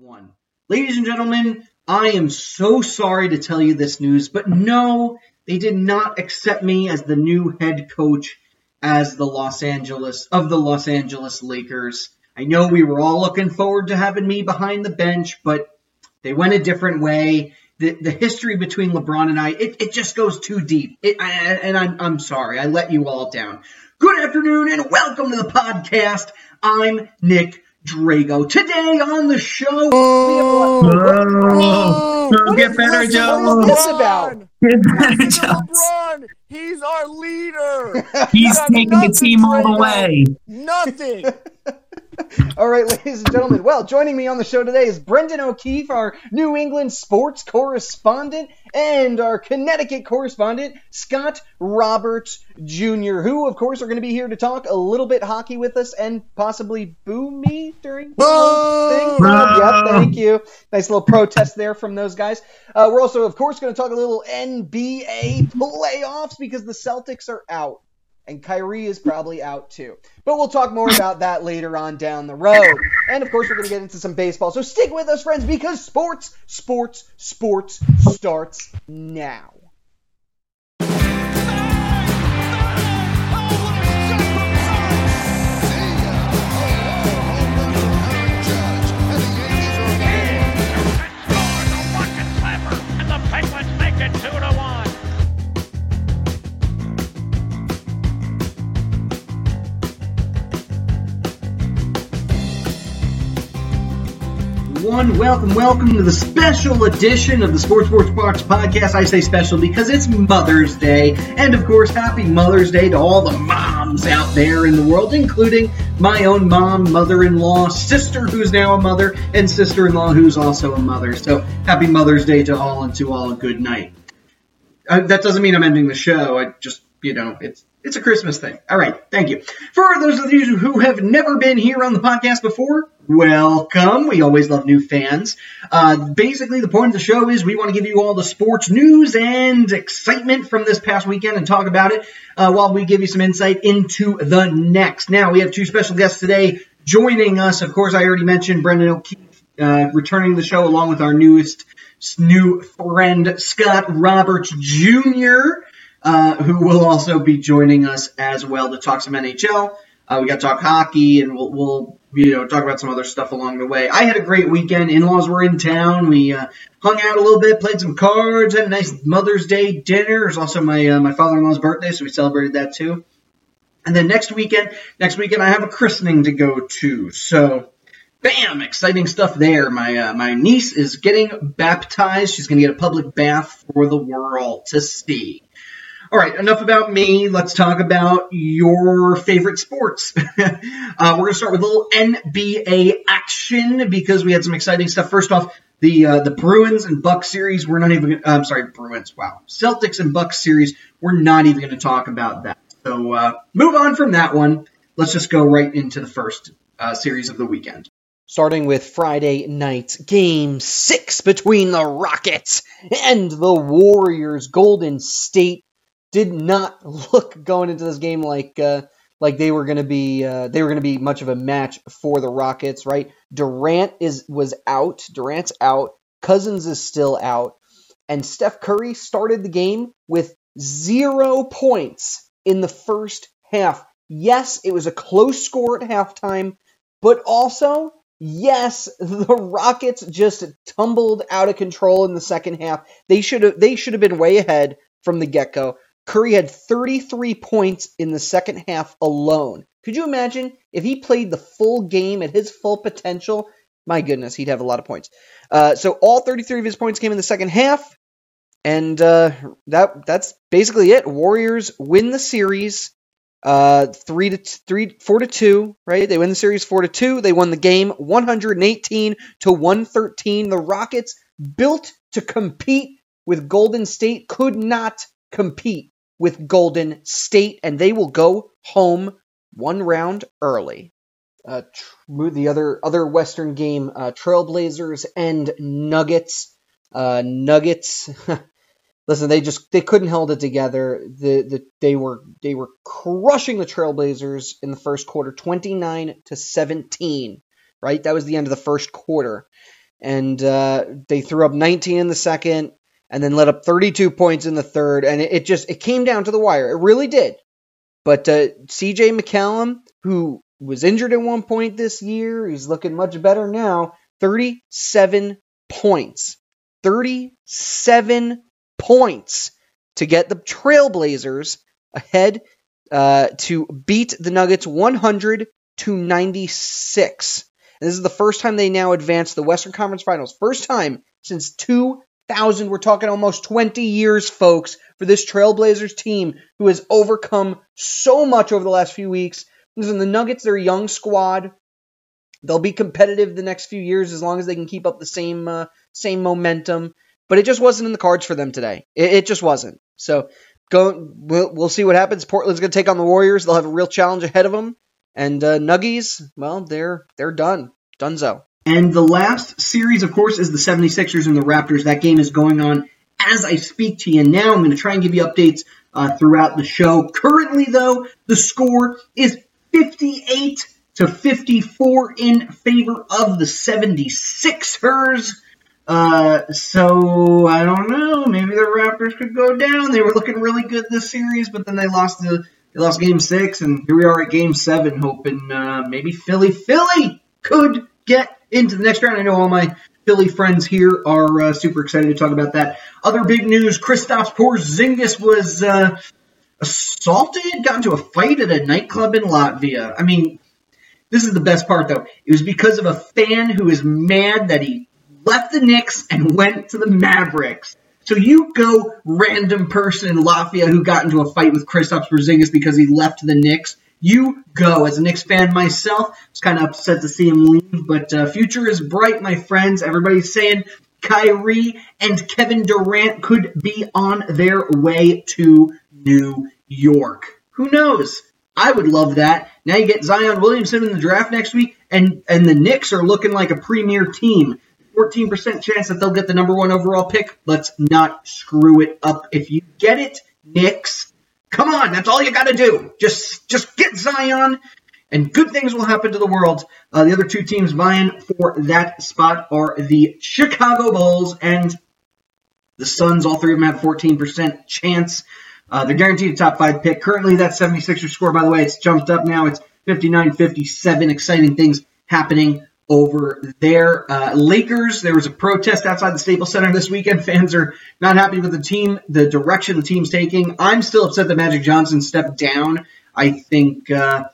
one. Ladies and gentlemen, I am so sorry to tell you this news, but no, they did not accept me as the new head coach as the Los Angeles of the Los Angeles Lakers. I know we were all looking forward to having me behind the bench, but they went a different way. The, the history between LeBron and I, it, it just goes too deep. It, I, and I'm, I'm sorry, I let you all down. Good afternoon and welcome to the podcast. I'm Nick Drago. Today on the show, we have Oh, oh. What get is better, this- Joe. What is this about? Get better, Joe. LeBron. He's our leader. He's taking the team all the way. Nothing. All right, ladies and gentlemen. Well, joining me on the show today is Brendan O'Keefe, our New England sports correspondent, and our Connecticut correspondent, Scott Roberts Jr., who, of course, are going to be here to talk a little bit hockey with us and possibly boo me during the thing. Yep, thank you. Nice little protest there from those guys. Uh, we're also, of course, going to talk a little NBA playoffs because the Celtics are out. And Kyrie is probably out too. But we'll talk more about that later on down the road. And of course, we're going to get into some baseball. So stick with us, friends, because sports, sports, sports starts now. One, welcome, welcome to the special edition of the Sports Sports Box podcast. I say special because it's Mother's Day. And of course, happy Mother's Day to all the moms out there in the world, including my own mom, mother in law, sister who's now a mother, and sister in law who's also a mother. So happy Mother's Day to all and to all a good night. Uh, that doesn't mean I'm ending the show. I just, you know, it's it's a Christmas thing. All right, thank you. For those of you who have never been here on the podcast before, welcome. We always love new fans. Uh, basically, the point of the show is we want to give you all the sports news and excitement from this past weekend and talk about it uh, while we give you some insight into the next. Now, we have two special guests today joining us. Of course, I already mentioned Brendan O'Keefe uh, returning the show along with our newest new friend Scott Roberts Jr., uh, who will also be joining us as well to talk some NHL. Uh, we got to talk hockey, and we'll, we'll you know talk about some other stuff along the way. I had a great weekend. In-laws were in town. We uh, hung out a little bit, played some cards, had a nice Mother's Day dinner. It was also my uh, my father-in-law's birthday, so we celebrated that too. And then next weekend, next weekend I have a christening to go to. So bam, exciting stuff there. My uh, my niece is getting baptized. She's going to get a public bath for the world to see. All right, enough about me. Let's talk about your favorite sports. uh, we're going to start with a little NBA action because we had some exciting stuff. First off, the uh, the Bruins and Bucks series. We're not even. Uh, I'm sorry, Bruins. Wow, Celtics and Bucks series. We're not even going to talk about that. So uh, move on from that one. Let's just go right into the first uh, series of the weekend. Starting with Friday night's game six between the Rockets and the Warriors. Golden State did not look going into this game like uh, like they were going to be uh, they were going to be much of a match for the Rockets, right? Durant is was out, Durant's out, Cousins is still out, and Steph Curry started the game with zero points in the first half. Yes, it was a close score at halftime, but also yes, the Rockets just tumbled out of control in the second half. They should have they should have been way ahead from the get-go. Curry had 33 points in the second half alone. Could you imagine if he played the full game at his full potential? My goodness, he'd have a lot of points. Uh, so all 33 of his points came in the second half, and uh, that that's basically it. Warriors win the series, uh, three to t- three, four to two. Right? They win the series four to two. They won the game 118 to 113. The Rockets built to compete with Golden State could not compete with Golden State, and they will go home one round early. Uh, the other other Western game, uh, Trailblazers and Nuggets. Uh, Nuggets. listen, they just they couldn't hold it together. The, the they were they were crushing the Trailblazers in the first quarter, twenty nine to seventeen. Right, that was the end of the first quarter. and uh, they threw up 19 in the second, and then let up 32 points in the third, and it, it just it came down to the wire. It really did. But uh, C.J. McCallum, who was injured at one point this year, he's looking much better now. 37 points. 37 points to get the Trailblazers ahead uh, to beat the Nuggets 100 to 96. And this is the first time they now advance the Western Conference Finals. First time since 2000. We're talking almost 20 years, folks, for this Trailblazers team who has overcome so much over the last few weeks. Listen, the Nuggets, they're a young squad. They'll be competitive the next few years as long as they can keep up the same uh, same momentum. But it just wasn't in the cards for them today. It, it just wasn't. So go. We'll, we'll see what happens. Portland's going to take on the Warriors. They'll have a real challenge ahead of them. And uh, Nuggies, well, they're they're done. Dunzo. And the last series, of course, is the 76ers and the Raptors. That game is going on as I speak to you now. I'm going to try and give you updates uh, throughout the show. Currently, though, the score is 58 to 54 in favor of the 76ers. Uh, so I don't know. Maybe the Raptors could go down. They were looking really good this series, but then they lost the they lost Game Six, and here we are at Game Seven, hoping uh, maybe Philly Philly could get into the next round. I know all my Philly friends here are uh, super excited to talk about that. Other big news: Kristaps Porzingis was uh, assaulted, got into a fight at a nightclub in Latvia. I mean, this is the best part though. It was because of a fan who is mad that he left the Knicks and went to the Mavericks. So you go random person in Latvia who got into a fight with Kristaps Porzingis because he left the Knicks. You go. As a Knicks fan myself, I was kind of upset to see him leave, but uh, future is bright, my friends. Everybody's saying Kyrie and Kevin Durant could be on their way to New York. Who knows? I would love that. Now you get Zion Williamson in the draft next week, and and the Knicks are looking like a premier team. 14% chance that they'll get the number one overall pick. Let's not screw it up. If you get it, Knicks, come on, that's all you got to do. Just just get Zion, and good things will happen to the world. Uh, the other two teams vying for that spot are the Chicago Bulls and the Suns. All three of them have 14% chance. Uh, they're guaranteed a top five pick. Currently, that 76er score, by the way, it's jumped up now. It's 59 57. Exciting things happening over there. Uh, Lakers, there was a protest outside the Staples Center this weekend. Fans are not happy with the team, the direction the team's taking. I'm still upset that Magic Johnson stepped down. I think. Uh,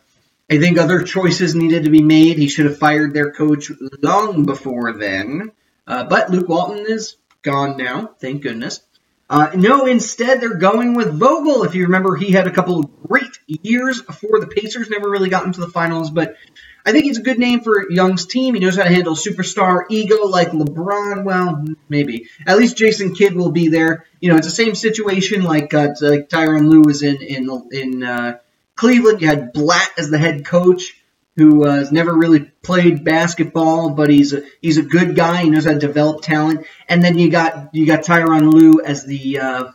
I think other choices needed to be made. He should have fired their coach long before then. Uh, but Luke Walton is gone now, thank goodness. Uh, no, instead they're going with Vogel. If you remember, he had a couple of great years for the Pacers. Never really got into the finals, but I think he's a good name for Young's team. He knows how to handle superstar ego like LeBron. Well, maybe. At least Jason Kidd will be there. You know, it's the same situation like uh, like Tyronn Lue was in in in uh, Cleveland. You had Blatt as the head coach, who uh, has never really played basketball, but he's a he's a good guy. He knows how to develop talent. And then you got you got Tyronn Lue as the uh,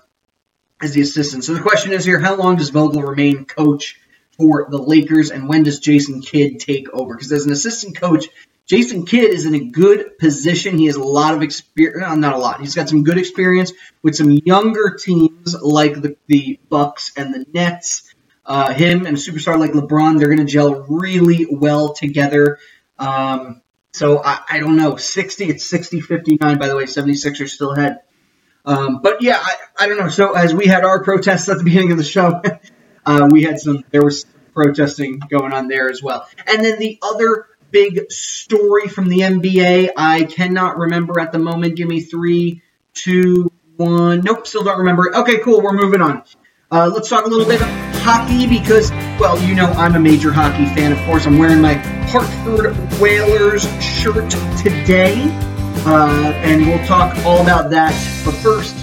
as the assistant. So the question is here: How long does Vogel remain coach? For the Lakers, and when does Jason Kidd take over? Because as an assistant coach, Jason Kidd is in a good position. He has a lot of experience, not a lot. He's got some good experience with some younger teams like the, the Bucks and the Nets. Uh, him and a superstar like LeBron, they're going to gel really well together. Um, so I, I, don't know. 60, it's 60 59, by the way. 76ers still ahead. Um, but yeah, I, I, don't know. So as we had our protests at the beginning of the show, uh, we had some, there was protesting going on there as well. And then the other big story from the NBA, I cannot remember at the moment. Give me three, two, one. Nope, still don't remember it. Okay, cool. We're moving on. Uh, let's talk a little bit of hockey because, well, you know I'm a major hockey fan. Of course, I'm wearing my Hartford Whalers shirt today, uh, and we'll talk all about that. But first,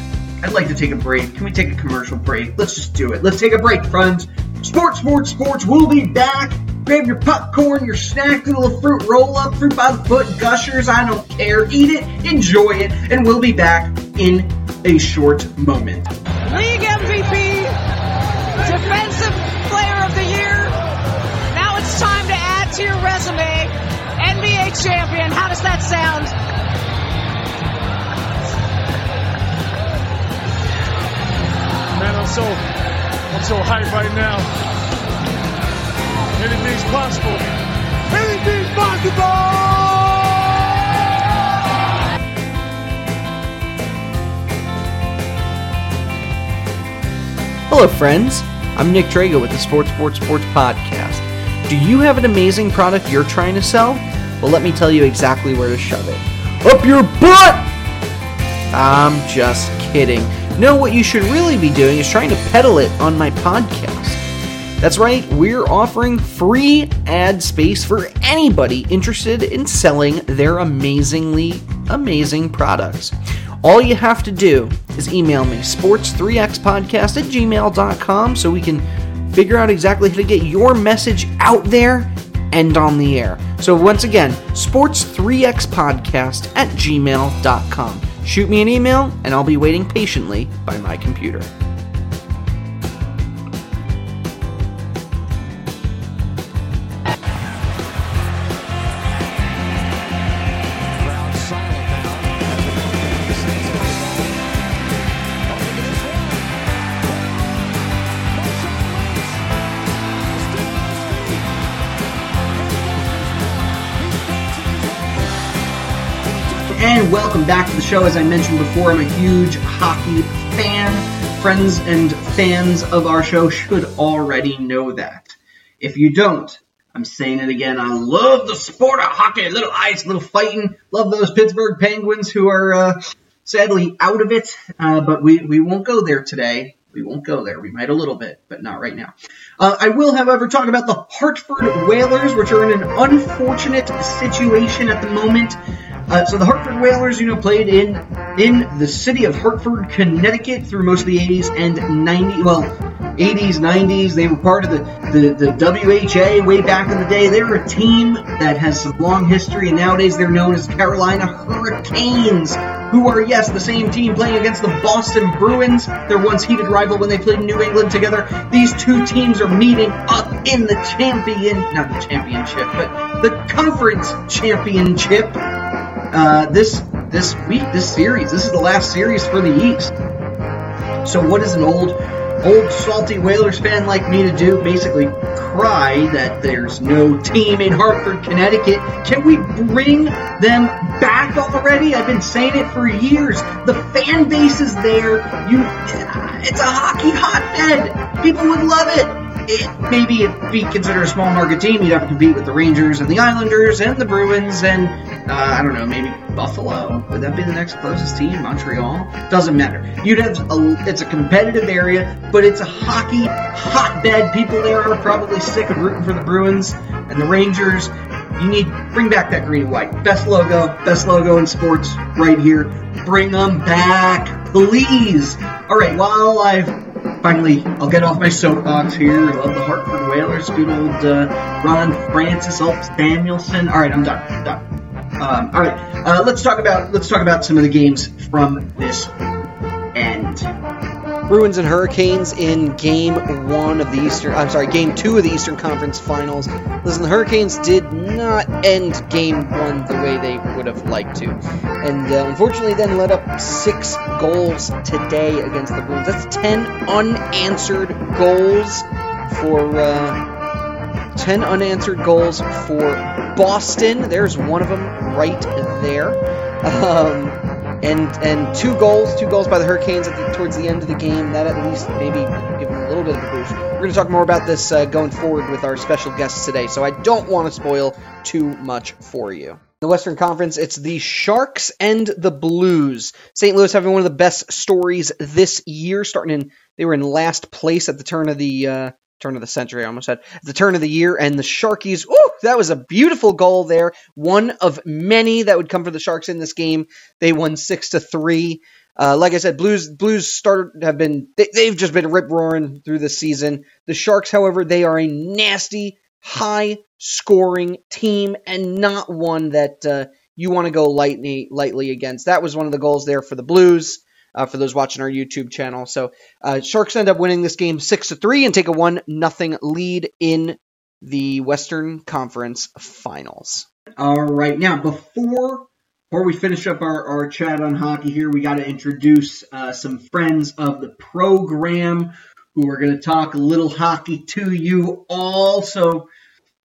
I'd like to take a break. Can we take a commercial break? Let's just do it. Let's take a break, friends. Sports, sports, sports. We'll be back. Grab your popcorn, your snack, little fruit roll up, fruit by the foot, gushers. I don't care. Eat it, enjoy it, and we'll be back in a short moment. League MVP, Defensive Player of the Year. Now it's time to add to your resume. NBA champion. How does that sound? So I'm so hyped right now. Anything's possible. Anything's possible! Hello, friends. I'm Nick Drago with the Sports Sports Sports Podcast. Do you have an amazing product you're trying to sell? Well, let me tell you exactly where to shove it. Up your butt! I'm just kidding. No, what you should really be doing is trying to peddle it on my podcast. That's right, we're offering free ad space for anybody interested in selling their amazingly amazing products. All you have to do is email me, sports3xpodcast at gmail.com, so we can figure out exactly how to get your message out there and on the air. So, once again, sports3xpodcast at gmail.com. Shoot me an email, and I'll be waiting patiently by my computer. Welcome back to the show. As I mentioned before, I'm a huge hockey fan. Friends and fans of our show should already know that. If you don't, I'm saying it again. I love the sport of hockey. Little ice, little fighting. Love those Pittsburgh Penguins who are uh, sadly out of it. Uh, but we, we won't go there today. We won't go there. We might a little bit, but not right now. Uh, I will, however, talk about the Hartford Whalers, which are in an unfortunate situation at the moment. Uh, so the Hartford Whalers, you know, played in in the city of Hartford, Connecticut, through most of the 80s and 90s. Well, 80s, 90s. They were part of the, the the WHA way back in the day. They were a team that has some long history, and nowadays they're known as Carolina Hurricanes, who are yes the same team playing against the Boston Bruins, their once heated rival when they played in New England together. These two teams are meeting up in the champion, not the championship, but the conference championship uh, this this week, this series. This is the last series for the East. So what does an old old salty Whalers fan like me to do? Basically cry that there's no team in Hartford, Connecticut. Can we bring them back already? I've been saying it for years. The fan base is there. You it's a hockey hotbed. People would love it it, maybe it'd be considered a small market team. You'd have to compete with the Rangers and the Islanders and the Bruins and uh, I don't know, maybe Buffalo. Would that be the next closest team? Montreal? Doesn't matter. You'd have a, it's a competitive area, but it's a hockey hotbed. People there are probably sick of rooting for the Bruins and the Rangers. You need bring back that green and white. Best logo, best logo in sports right here. Bring them back, please. All right, while I've finally, I'll get off my soapbox here. I love the Hartford Whalers. Good old uh, Ron Francis, Ulf Samuelsson. All right, I'm done. I'm done. Um, all right, uh, let's talk about let's talk about some of the games from this end. Bruins and Hurricanes in Game One of the Eastern. I'm sorry, Game Two of the Eastern Conference Finals. Listen, the Hurricanes did not end Game One the way they would have liked to, and uh, unfortunately, then let up six goals today against the Bruins. That's ten unanswered goals for. Uh, 10 unanswered goals for Boston. There's one of them right there. Um, and and two goals, two goals by the Hurricanes the, towards the end of the game. That at least maybe give them a little bit of a boost. We're going to talk more about this uh, going forward with our special guests today, so I don't want to spoil too much for you. The Western Conference, it's the Sharks and the Blues. St. Louis having one of the best stories this year, starting in they were in last place at the turn of the uh, turn of the century, I almost said, the turn of the year, and the Sharkies, ooh, that was a beautiful goal there. One of many that would come for the Sharks in this game. They won six to three. Uh, like I said, Blues Blues started have been they, have just been rip roaring through the season. The Sharks, however, they are a nasty, high scoring team and not one that uh, you want to go lightly lightly against. That was one of the goals there for the Blues uh, for those watching our YouTube channel. So uh, Sharks end up winning this game six to three and take a one nothing lead in the Western Conference Finals. All right, now before Before we finish up our, our chat on hockey here, we got to introduce uh, some friends of the program who are going to talk a little hockey to you all. So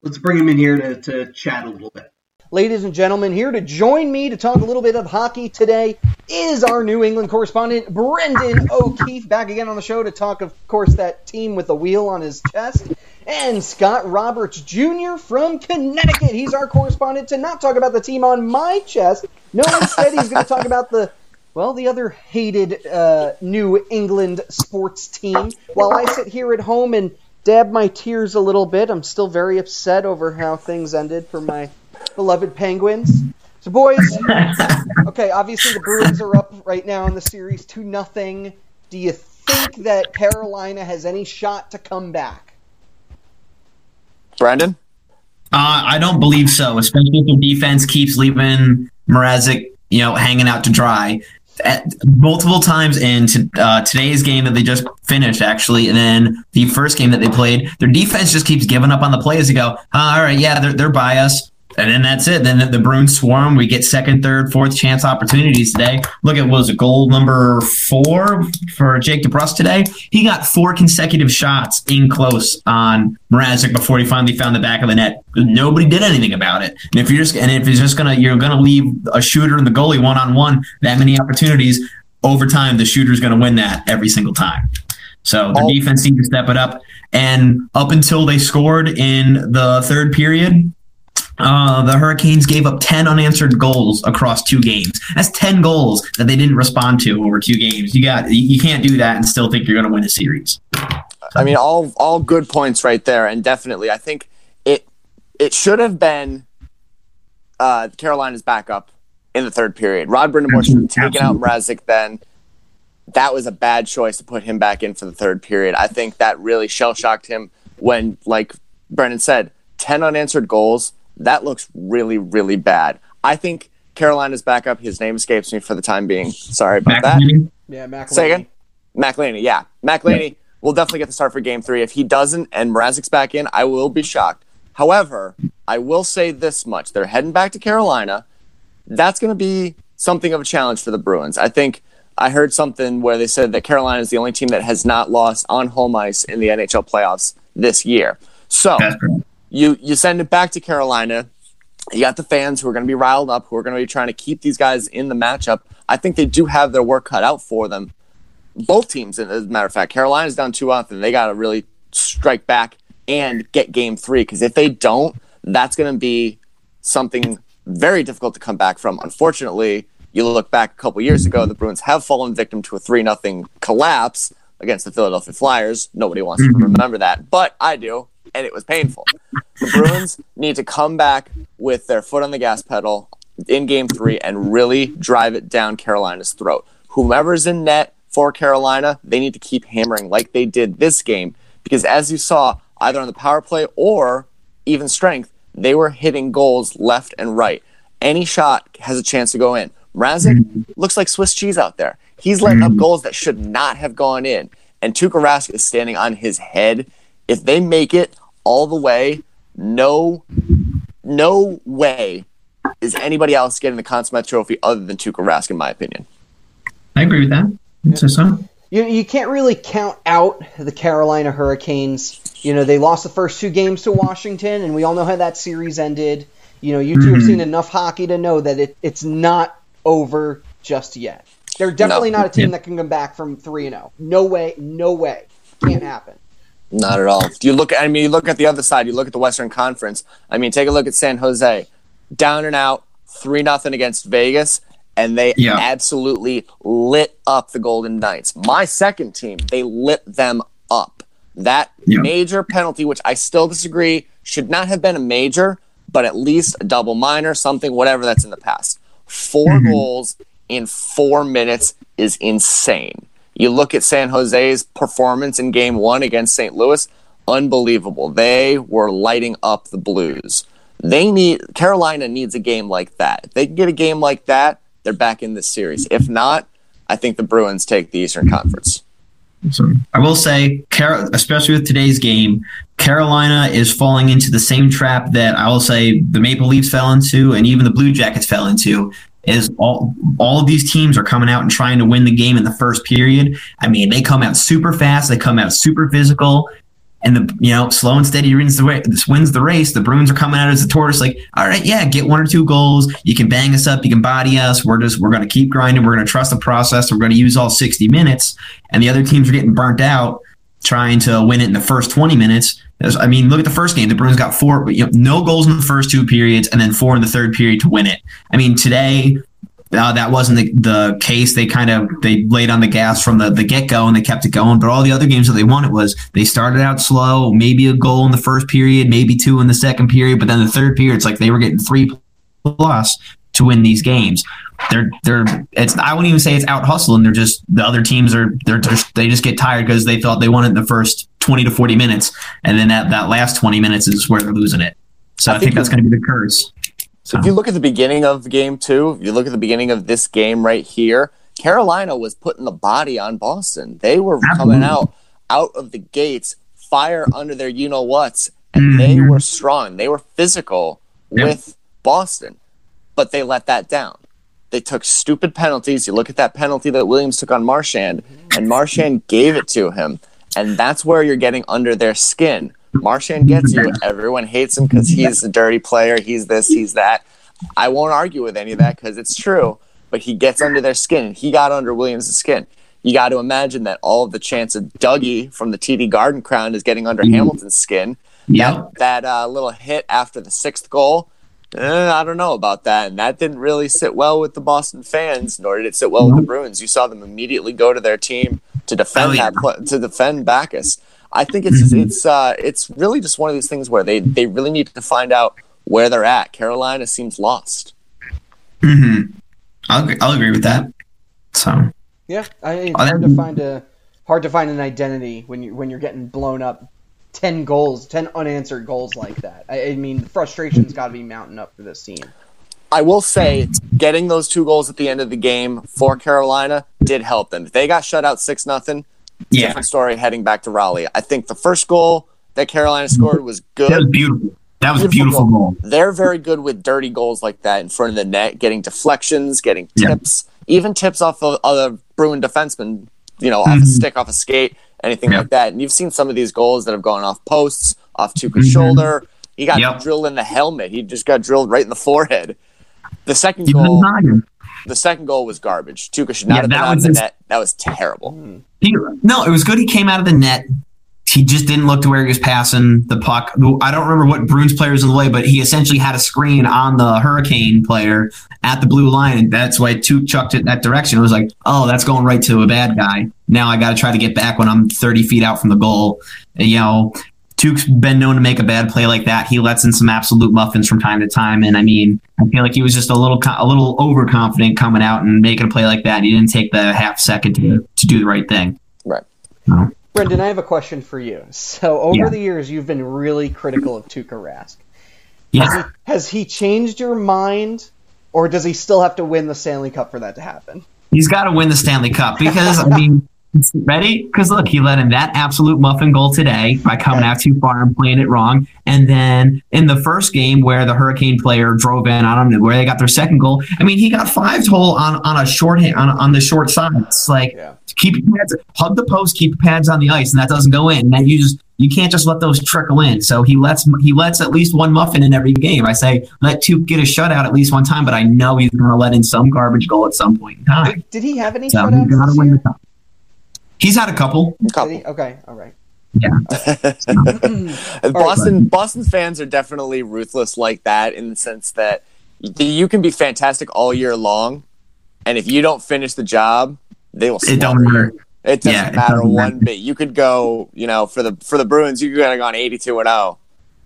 let's bring them in here to, to chat a little bit. Ladies and gentlemen, here to join me to talk a little bit of hockey today is our New England correspondent, Brendan O'Keefe, back again on the show to talk, of course, that team with the wheel on his chest. And Scott Roberts Jr. from Connecticut. He's our correspondent to not talk about the team on my chest. No, instead, he's going to talk about the, well, the other hated uh, New England sports team. While I sit here at home and dab my tears a little bit, I'm still very upset over how things ended for my beloved Penguins. So, boys, okay, obviously the Bruins are up right now in the series 2 nothing. Do you think that Carolina has any shot to come back? Brandon? Uh, I don't believe so, especially if the defense keeps leaving Mrazek, you know, hanging out to dry. At multiple times in t- uh, today's game that they just finished, actually, and then the first game that they played, their defense just keeps giving up on the plays. You go, oh, all right, yeah, they're, they're by us. And then that's it. Then the, the Bruins swarm. We get second, third, fourth chance opportunities today. Look at what was it, goal number four for Jake DeBrusk today. He got four consecutive shots in close on Mrazek before he finally found the back of the net. Nobody did anything about it. And if you're just and if it's just gonna you're gonna leave a shooter and the goalie one on one that many opportunities over time, the shooter's gonna win that every single time. So the defense needs to step it up. And up until they scored in the third period, uh, the Hurricanes gave up 10 unanswered goals across two games. That's 10 goals that they didn't respond to over two games. You got you can't do that and still think you're going to win a series. I mean, all all good points right there, and definitely, I think it it should have been uh, Carolina's backup in the third period. Rod Brind'Amour should have taken out Mrazek then. That was a bad choice to put him back in for the third period. I think that really shell shocked him when, like Brendan said, ten unanswered goals. That looks really, really bad. I think Carolina's backup. His name escapes me for the time being. Sorry about that. Yeah, McElhinney. Say again? McLeany, yeah. McLeany will definitely get the start for game three. If he doesn't and Mrazek's back in, I will be shocked. However, I will say this much. They're heading back to Carolina. That's going to be something of a challenge for the Bruins. I think I heard something where they said that Carolina is the only team that has not lost on home ice in the NHL playoffs this year. So That's correct. You you send it back to Carolina. You got the fans who are going to be riled up, who are going to be trying to keep these guys in the matchup. I think they do have their work cut out for them. Both teams, as a matter of fact, Carolina's down two nothing. They got to really strike back and get game three because if they don't, that's going to be something very difficult to come back from. Unfortunately, you look back a couple years ago, the Bruins have fallen victim to a three nothing collapse against the Philadelphia Flyers. Nobody wants to mm-hmm. remember that, but I do, and it was painful. The Bruins need to come back with their foot on the gas pedal in game three and really drive it down Carolina's throat. Whomever's in net for Carolina, they need to keep hammering like they did this game because as you saw, either on the power play or even strength, they were hitting goals left and right. Any shot has a chance to go in. Mrazek looks like Swiss cheese out there. He's letting up goals that should not have gone in. And Tuukka Rask is standing on his head. If they make it all the way, no, no way is anybody else getting the Conn Smythe Trophy other than Tuukka Rask, in my opinion. I agree with that. So, so. You, you can't really count out the Carolina Hurricanes. You know, they lost the first two games to Washington, and we all know how that series ended. You know, you 2 have mm-hmm. seen enough hockey to know that it, it's not over just yet. They're definitely No. not a team that can come back from 3 and 0. No way, no way. Can't happen. Not at all. You look. I mean, you look at the other side. You look at the Western Conference. I mean, take a look at San Jose, down and out, three nothing against Vegas, and they Yeah. absolutely lit up the Golden Knights. My second team, they lit them up. That Yeah. major penalty, which I still disagree, should not have been a major, but at least a double minor, something, whatever that's in the past. 4 mm-hmm. goals in four minutes is insane. You look at San Jose's performance in game one against St. Louis, unbelievable. They were lighting up the Blues. They need Carolina needs a game like that. If they can get a game like that, they're back in this series. If not, I think the Bruins take the Eastern Conference. I will say, especially with today's game, Carolina is falling into the same trap that I will say the Maple Leafs fell into, and even the Blue Jackets fell into. Is all all of these teams are coming out and trying to win the game in the first period. I mean, they come out super fast, they come out super physical, and the you know slow and steady wins the way wins the race. The Bruins are coming out as a tortoise, like, all right, yeah, get one or two goals. You can bang us up, you can body us. We're just we're gonna keep grinding. We're gonna trust the process. We're gonna use all sixty minutes, and the other teams are getting burnt out trying to win it in the first 20 minutes. I mean, look at the first game. The Bruins got four, you know, no goals in the first two periods, and then four in the third period to win it. I mean, today uh, that wasn't the, the case. They kind of they laid on the gas from the, the get go and they kept it going. But all the other games that they won, it was they started out slow, maybe a goal in the first period, maybe two in the second period, but then the third period, it's like they were getting three plus to win these games they're they're it's I wouldn't even say it's out hustling. They're just the other teams are they're just they just get tired because they thought they won it in the first twenty to forty minutes, and then that that last twenty minutes is where they're losing it. So I, I think, think that's going to be the curse. So if you look at the beginning of game two, you look at the beginning of this game right here. Carolina was putting the body on Boston. They were Absolutely. coming out out of the gates, fire under their you know whats, and mm-hmm. they were strong. They were physical yep. with Boston, but they let that down. They took stupid penalties. You look at that penalty that Williams took on Marchand, and Marchand gave it to him. And that's where you're getting under their skin. Marchand gets you. Everyone hates him because he's a dirty player. He's this, he's that. I won't argue with any of that because it's true, but he gets under their skin. He got under Williams' skin. You got to imagine that all of the chance of Dougie from the TD Garden Crown is getting under mm-hmm. Hamilton's skin. Yeah. That, that uh, little hit after the sixth goal Eh, I don't know about that. And that didn't really sit well with the Boston fans, nor did it sit well with the Bruins. You saw them immediately go to their team to defend oh, yeah. that to defend Backes. I think it's mm-hmm. it's uh, it's really just one of these things where they they really need to find out where they're at. Carolina seems lost. Hmm. I'll agree, I'll agree with that. So. Yeah, I, it's hard to find a hard to find an identity when you when you're getting blown up 10 goals, 10 unanswered goals like that. I, I mean, the frustration's got to be mounting up for this team. I will say, getting those two goals at the end of the game for Carolina did help them. If they got shut out 6 nothing, yeah. different story heading back to Raleigh. I think the first goal that Carolina scored was good. That was beautiful. That was beautiful a beautiful goal. goal. They're very good with dirty goals like that in front of the net, getting deflections, getting tips, yeah. even tips off of other Bruin defensemen, you know, off mm-hmm. a stick, off a skate anything yep. like that. And you've seen some of these goals that have gone off posts, off Tuukka's mm-hmm. shoulder. He got yep. drilled in the helmet. He just got drilled right in the forehead. The second he goal, the second goal was garbage. Tuukka should not yeah, have been out of the his, net. That was terrible. He, no, it was good. He came out of the net he just didn't look to where he was passing the puck. I don't remember what Bruins player was in the way, but he essentially had a screen on the Hurricane player at the blue line, and that's why Tuke chucked it in that direction. It was like, oh, that's going right to a bad guy. Now I got to try to get back when I'm 30 feet out from the goal. You know, Tuke's been known to make a bad play like that. He lets in some absolute muffins from time to time, and I mean, I feel like he was just a little a little overconfident coming out and making a play like that. He didn't take the half second to to do the right thing. Right. Brendan, I have a question for you. So, over yeah. the years, you've been really critical of Tuukka Rask. Yeah. Has he, has he changed your mind, or does he still have to win the Stanley Cup for that to happen? He's got to win the Stanley Cup because I mean Ready? Because look, he let in that absolute muffin goal today by coming out too far and playing it wrong. And then in the first game where the Hurricane player drove in, I don't know where they got their second goal. I mean, he got five hole on on a short on on the short side. It's like yeah. keep your pads, hug the post, keep your pads on the ice, and that doesn't go in. And then you just you can't just let those trickle in. So he lets he lets at least one muffin in every game. I say let two get a shutout at least one time, but I know he's going to let in some garbage goal at some point in time. Did he have any so shutouts? This year? He's had a couple. A couple. Okay, all right. Yeah. Boston Boston fans are definitely ruthless like that in the sense that you can be fantastic all year long, and if you don't finish the job, they will. It don't matter. It doesn't yeah, matter it doesn't one matter. bit. You could go, you know, for the for the Bruins, you could have gone eighty-two and zero, oh,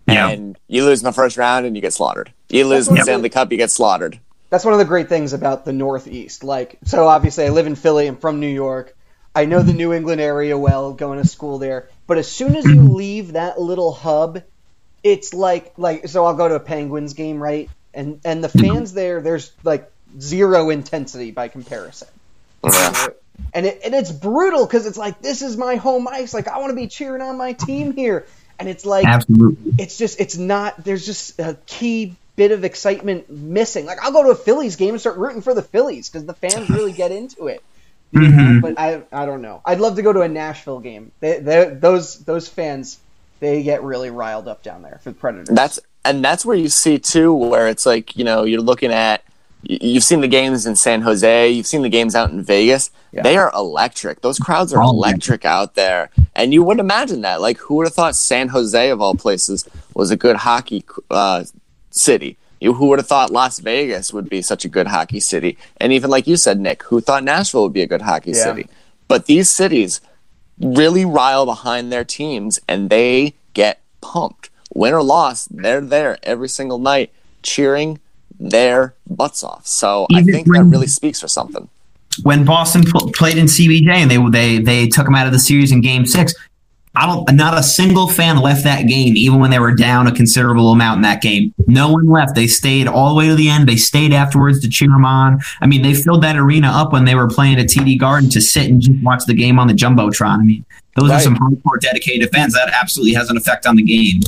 and you lose in the first round and you get slaughtered. You lose in the Stanley Cup, you get slaughtered. That's one of the great things about the Northeast. Like, so obviously, I live in Philly. I'm from New York. I know the New England area well, going to school there. But as soon as you leave that little hub, it's like like so. I'll go to a Penguins game, right? And and the mm-hmm. fans there, there's like zero intensity by comparison. and it, and it's brutal because it's like this is my home ice. Like I want to be cheering on my team here, and it's like absolutely. It's just it's not. There's just a key bit of excitement missing. Like I'll go to a Phillies game and start rooting for the Phillies because the fans really get into it. You know, Mhm. But I I don't know. I'd love to go to a Nashville game. They, they, those those fans they get really riled up down there for the Predators. That's and that's where you see too, where it's like you know you're looking at. You've seen the games in San Jose. You've seen the games out in Vegas. Yeah. They are electric. Those crowds are electric out there, and you wouldn't imagine that. Like, who would have thought San Jose of all places was a good hockey uh, city? You who would have thought Las Vegas would be such a good hockey city? And even like you said, Nick, who thought Nashville would be a good hockey Yeah. city? But these cities really rile behind their teams and they get pumped. Win or loss, they're there every single night cheering their butts off. So I Even think that really speaks for something. when Boston pl- played in CBJ and they they they took them out of the series in Game Six. I don't. Not a single fan left that game, even when they were down a considerable amount in that game. No one left. They stayed all the way to the end. They stayed afterwards to cheer them on. I mean, they filled that arena up when they were playing at TD Garden to sit and just watch the game on the jumbotron. I mean, those are some hardcore, dedicated fans. That absolutely has an effect on the game.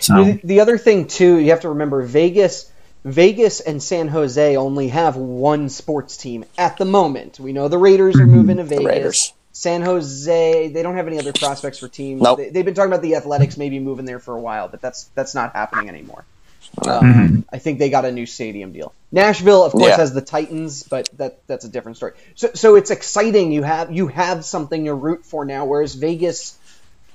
So The, the other thing too, you have to remember Vegas. Vegas and San Jose only have one sports team at the moment. We know the Raiders are mm-hmm. moving to Vegas. San Jose, they don't have any other prospects for teams. Nope. They, they've been talking about the Athletics maybe moving there for a while, but that's that's not happening anymore. Mm-hmm. Um, I think they got a new stadium deal. Nashville, of course, Yeah. has the Titans, but that that's a different story. So so it's exciting. You have you have something to root for now, whereas Vegas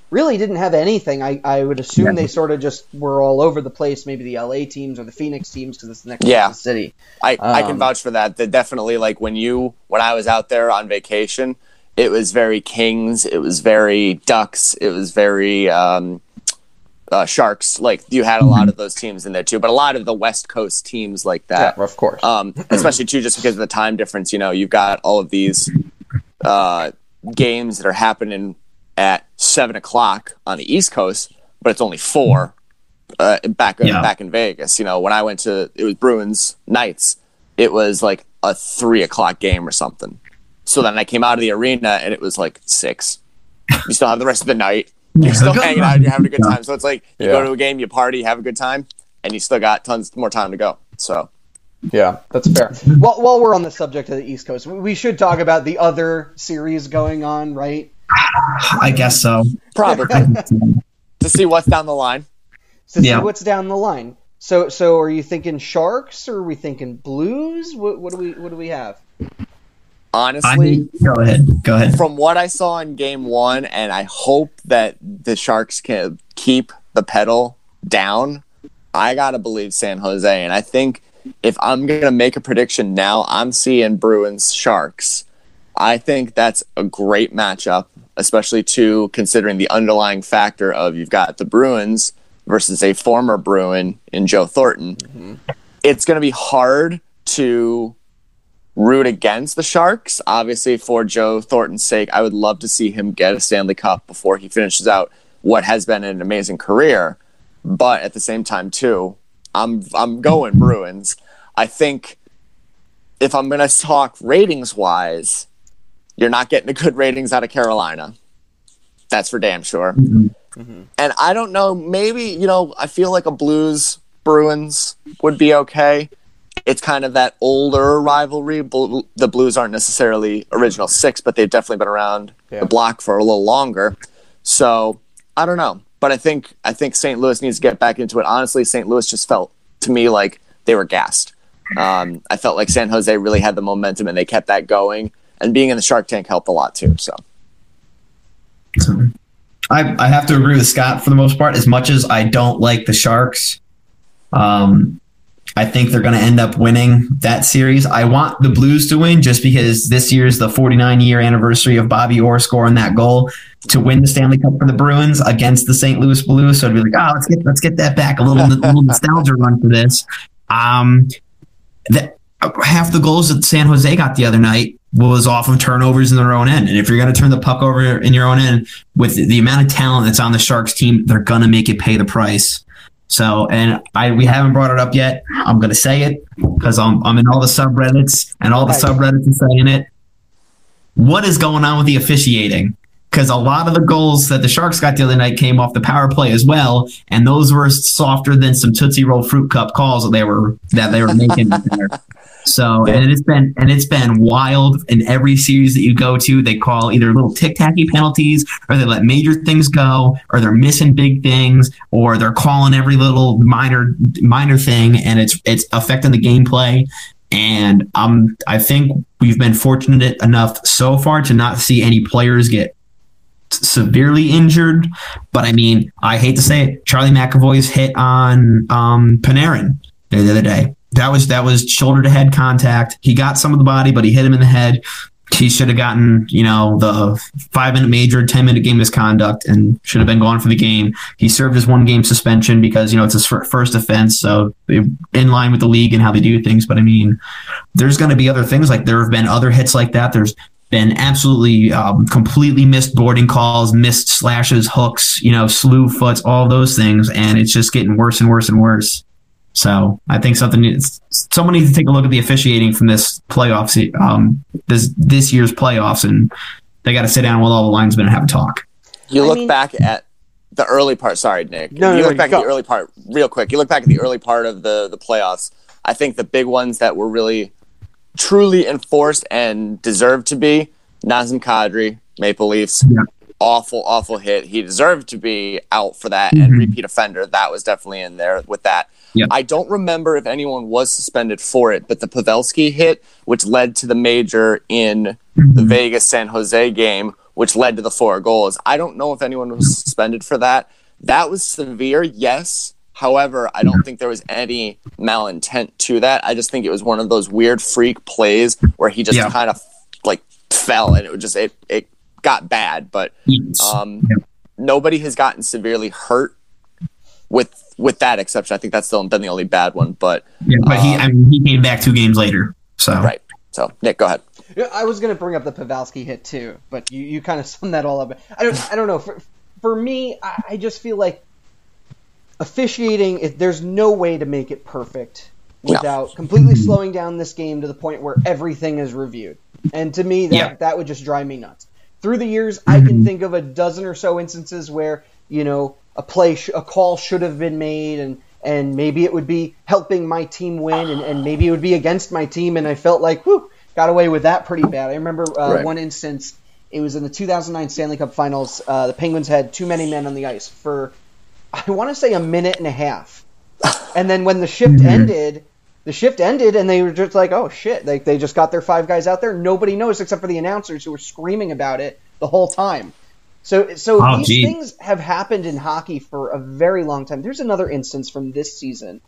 really didn't have anything. I, I would assume Yeah. they sort of just were all over the place. Maybe the LA teams or the Phoenix teams because it's the next Yeah. city. I, I can Um, vouch for that. That definitely like when you when I was out there on vacation, it was very Kings, it was very Ducks, it was very um, uh, Sharks. Like you had a lot of those teams in there too, but a lot of the West Coast teams like that. of course. um, especially too just because of the time difference. You know, you've got all of these uh, games that are happening at seven o'clock on the East Coast, but it's only four uh, back Yeah. back in Vegas. You know, when I went to it was Bruins Knights, it was like a three o'clock game or something. So then I came out of the arena and it was like six. You still have the rest of the night. You're still hanging out. You're having a good time. So it's like you go to a game, you party, have a good time, and you still got tons more time to go. So Yeah, that's fair. While, while we're on the subject of the East Coast, we we should talk about the other series going on, right? I guess so. probably to see what's down the line. To Yeah. see what's down the line. So, so are you thinking Sharks or are we thinking Blues? What, what do we what do we have? I Honestly, go ahead. Go ahead. from what I saw in game one, and I hope that the Sharks can keep the pedal down, I got to believe San Jose. And I think if I'm going to make a prediction now, I'm seeing Bruins Sharks. I think that's a great matchup, especially to considering the underlying factor of you've got the Bruins versus a former Bruin in Joe Thornton. Mm-hmm. It's going to be hard to root against the Sharks. Obviously, for Joe Thornton's sake, I would love to see him get a Stanley Cup before he finishes out what has been an amazing career. But at the same time, too, I'm I'm going Bruins. I think if I'm going to talk ratings wise, you're not getting a good ratings out of Carolina. That's for damn sure. Mm-hmm. Mm-hmm. And I don't know, maybe, you know, I feel like a Blues Bruins would be okay. It's kind of that older rivalry. Bl- The Blues aren't necessarily original six, but they've definitely been around Yeah. the block for a little longer. So I don't know, but I think I think St. Louis needs to get back into it. Honestly, St. Louis just felt to me like they were gassed. Um, I felt like San Jose really had the momentum and they kept that going. And being in the Shark Tank helped a lot too. So So, I I have to agree with Scott for the most part. As much as I don't like the Sharks, um, I think they're going to end up winning that series. I want the Blues to win just because this year's the 49 year anniversary of Bobby Orr scoring that goal to win the Stanley Cup for the Bruins against the St. Louis Blues. So I'd be like, oh, let's get let's get that back a little, a little nostalgia run for this. Um, that half the goals that San Jose got the other night was off of turnovers in their own end. And if you're going to turn the puck over in your own end with the amount of talent that's on the Sharks team, they're going to make it pay the price. So, and I we haven't brought it up yet. I'm going to say it because I'm I'm in all the subreddits and all the Right. subreddits are saying it. What is going on with the officiating? because a lot of the goals that the Sharks got the other night came off the power play as well, and those were softer than some Tootsie Roll Fruit Cup calls that they were that they were making So and it's been and it's been wild in every series that you go to. They call either little tic tacky penalties, or they let major things go, or they're missing big things, or they're calling every little minor minor thing, and it's it's affecting the gameplay. And um, I think we've been fortunate enough so far to not see any players get severely injured. But I mean, I hate to say it, Charlie McAvoy's hit on um, Panarin the other day. That was that was shoulder to head contact. He got some of the body, but he hit him in the head. He should have gotten, you know, the five minute major, ten minute game misconduct, and should have been gone for the game. He served his one game suspension because you know it's his first offense, so in line with the league and how they do things. But I mean, there's going to be other things like there have been other hits like that. There's been absolutely um, completely missed boarding calls, missed slashes, hooks, you know, slew foots, all those things, and it's just getting worse and worse and worse. So I think something needs, someone needs to take a look at the officiating from this playoffs, um, this this year's playoffs, and they got to sit down with all the linesmen and have a talk. You I look mean- back at the early part. Sorry, Nick. No, you no, look no, back go. at the early part real quick. You look back at the early part of the the playoffs. I think the big ones that were really truly enforced and deserved to be Nazem Kadri, Maple Leafs. Yeah. Awful, awful hit. He deserved to be out for that and Mhm. repeat offender. That was definitely in there with that. Yeah. I don't remember if anyone was suspended for it, but the Pavelski hit, which led to the major in the Vegas San Jose game, which led to the four goals. I don't know if anyone was suspended for that. That was severe, yes. However, I don't think there was any malintent to that. I just think it was one of those weird freak plays where he just Yeah. kind of like fell and it was just it it got bad. But um, Yeah. nobody has gotten severely hurt with with that exception. I think that's still been the only bad one. But yeah, but he, um, I mean, he came back two games later. So right. So Nick, go ahead. I was going to bring up the Pavelski hit too, but you, you kind of summed that all up. I don't I don't know. For for me, I, I just feel like officiating. It, there's no way to make it perfect No. without completely slowing down this game to the point where everything is reviewed. And to me, that Yeah. that would just drive me nuts. Through the years, I can think of a dozen or so instances where you know a play, sh- a call should have been made, and and maybe it would be helping my team win, and, and maybe it would be against my team, and I felt like, whew, got away with that pretty bad. I remember uh, Right. one instance. It was in the 2009 Stanley Cup Finals. Uh, the Penguins had too many men on the ice for, I want to say, a minute and a half. And then when the shift ended, the shift ended, and they were just like, "Oh shit!" Like they just got their five guys out there. Nobody knows except for the announcers who were screaming about it the whole time. So, so Oh, these gee. things have happened in hockey for a very long time. There's another instance from this season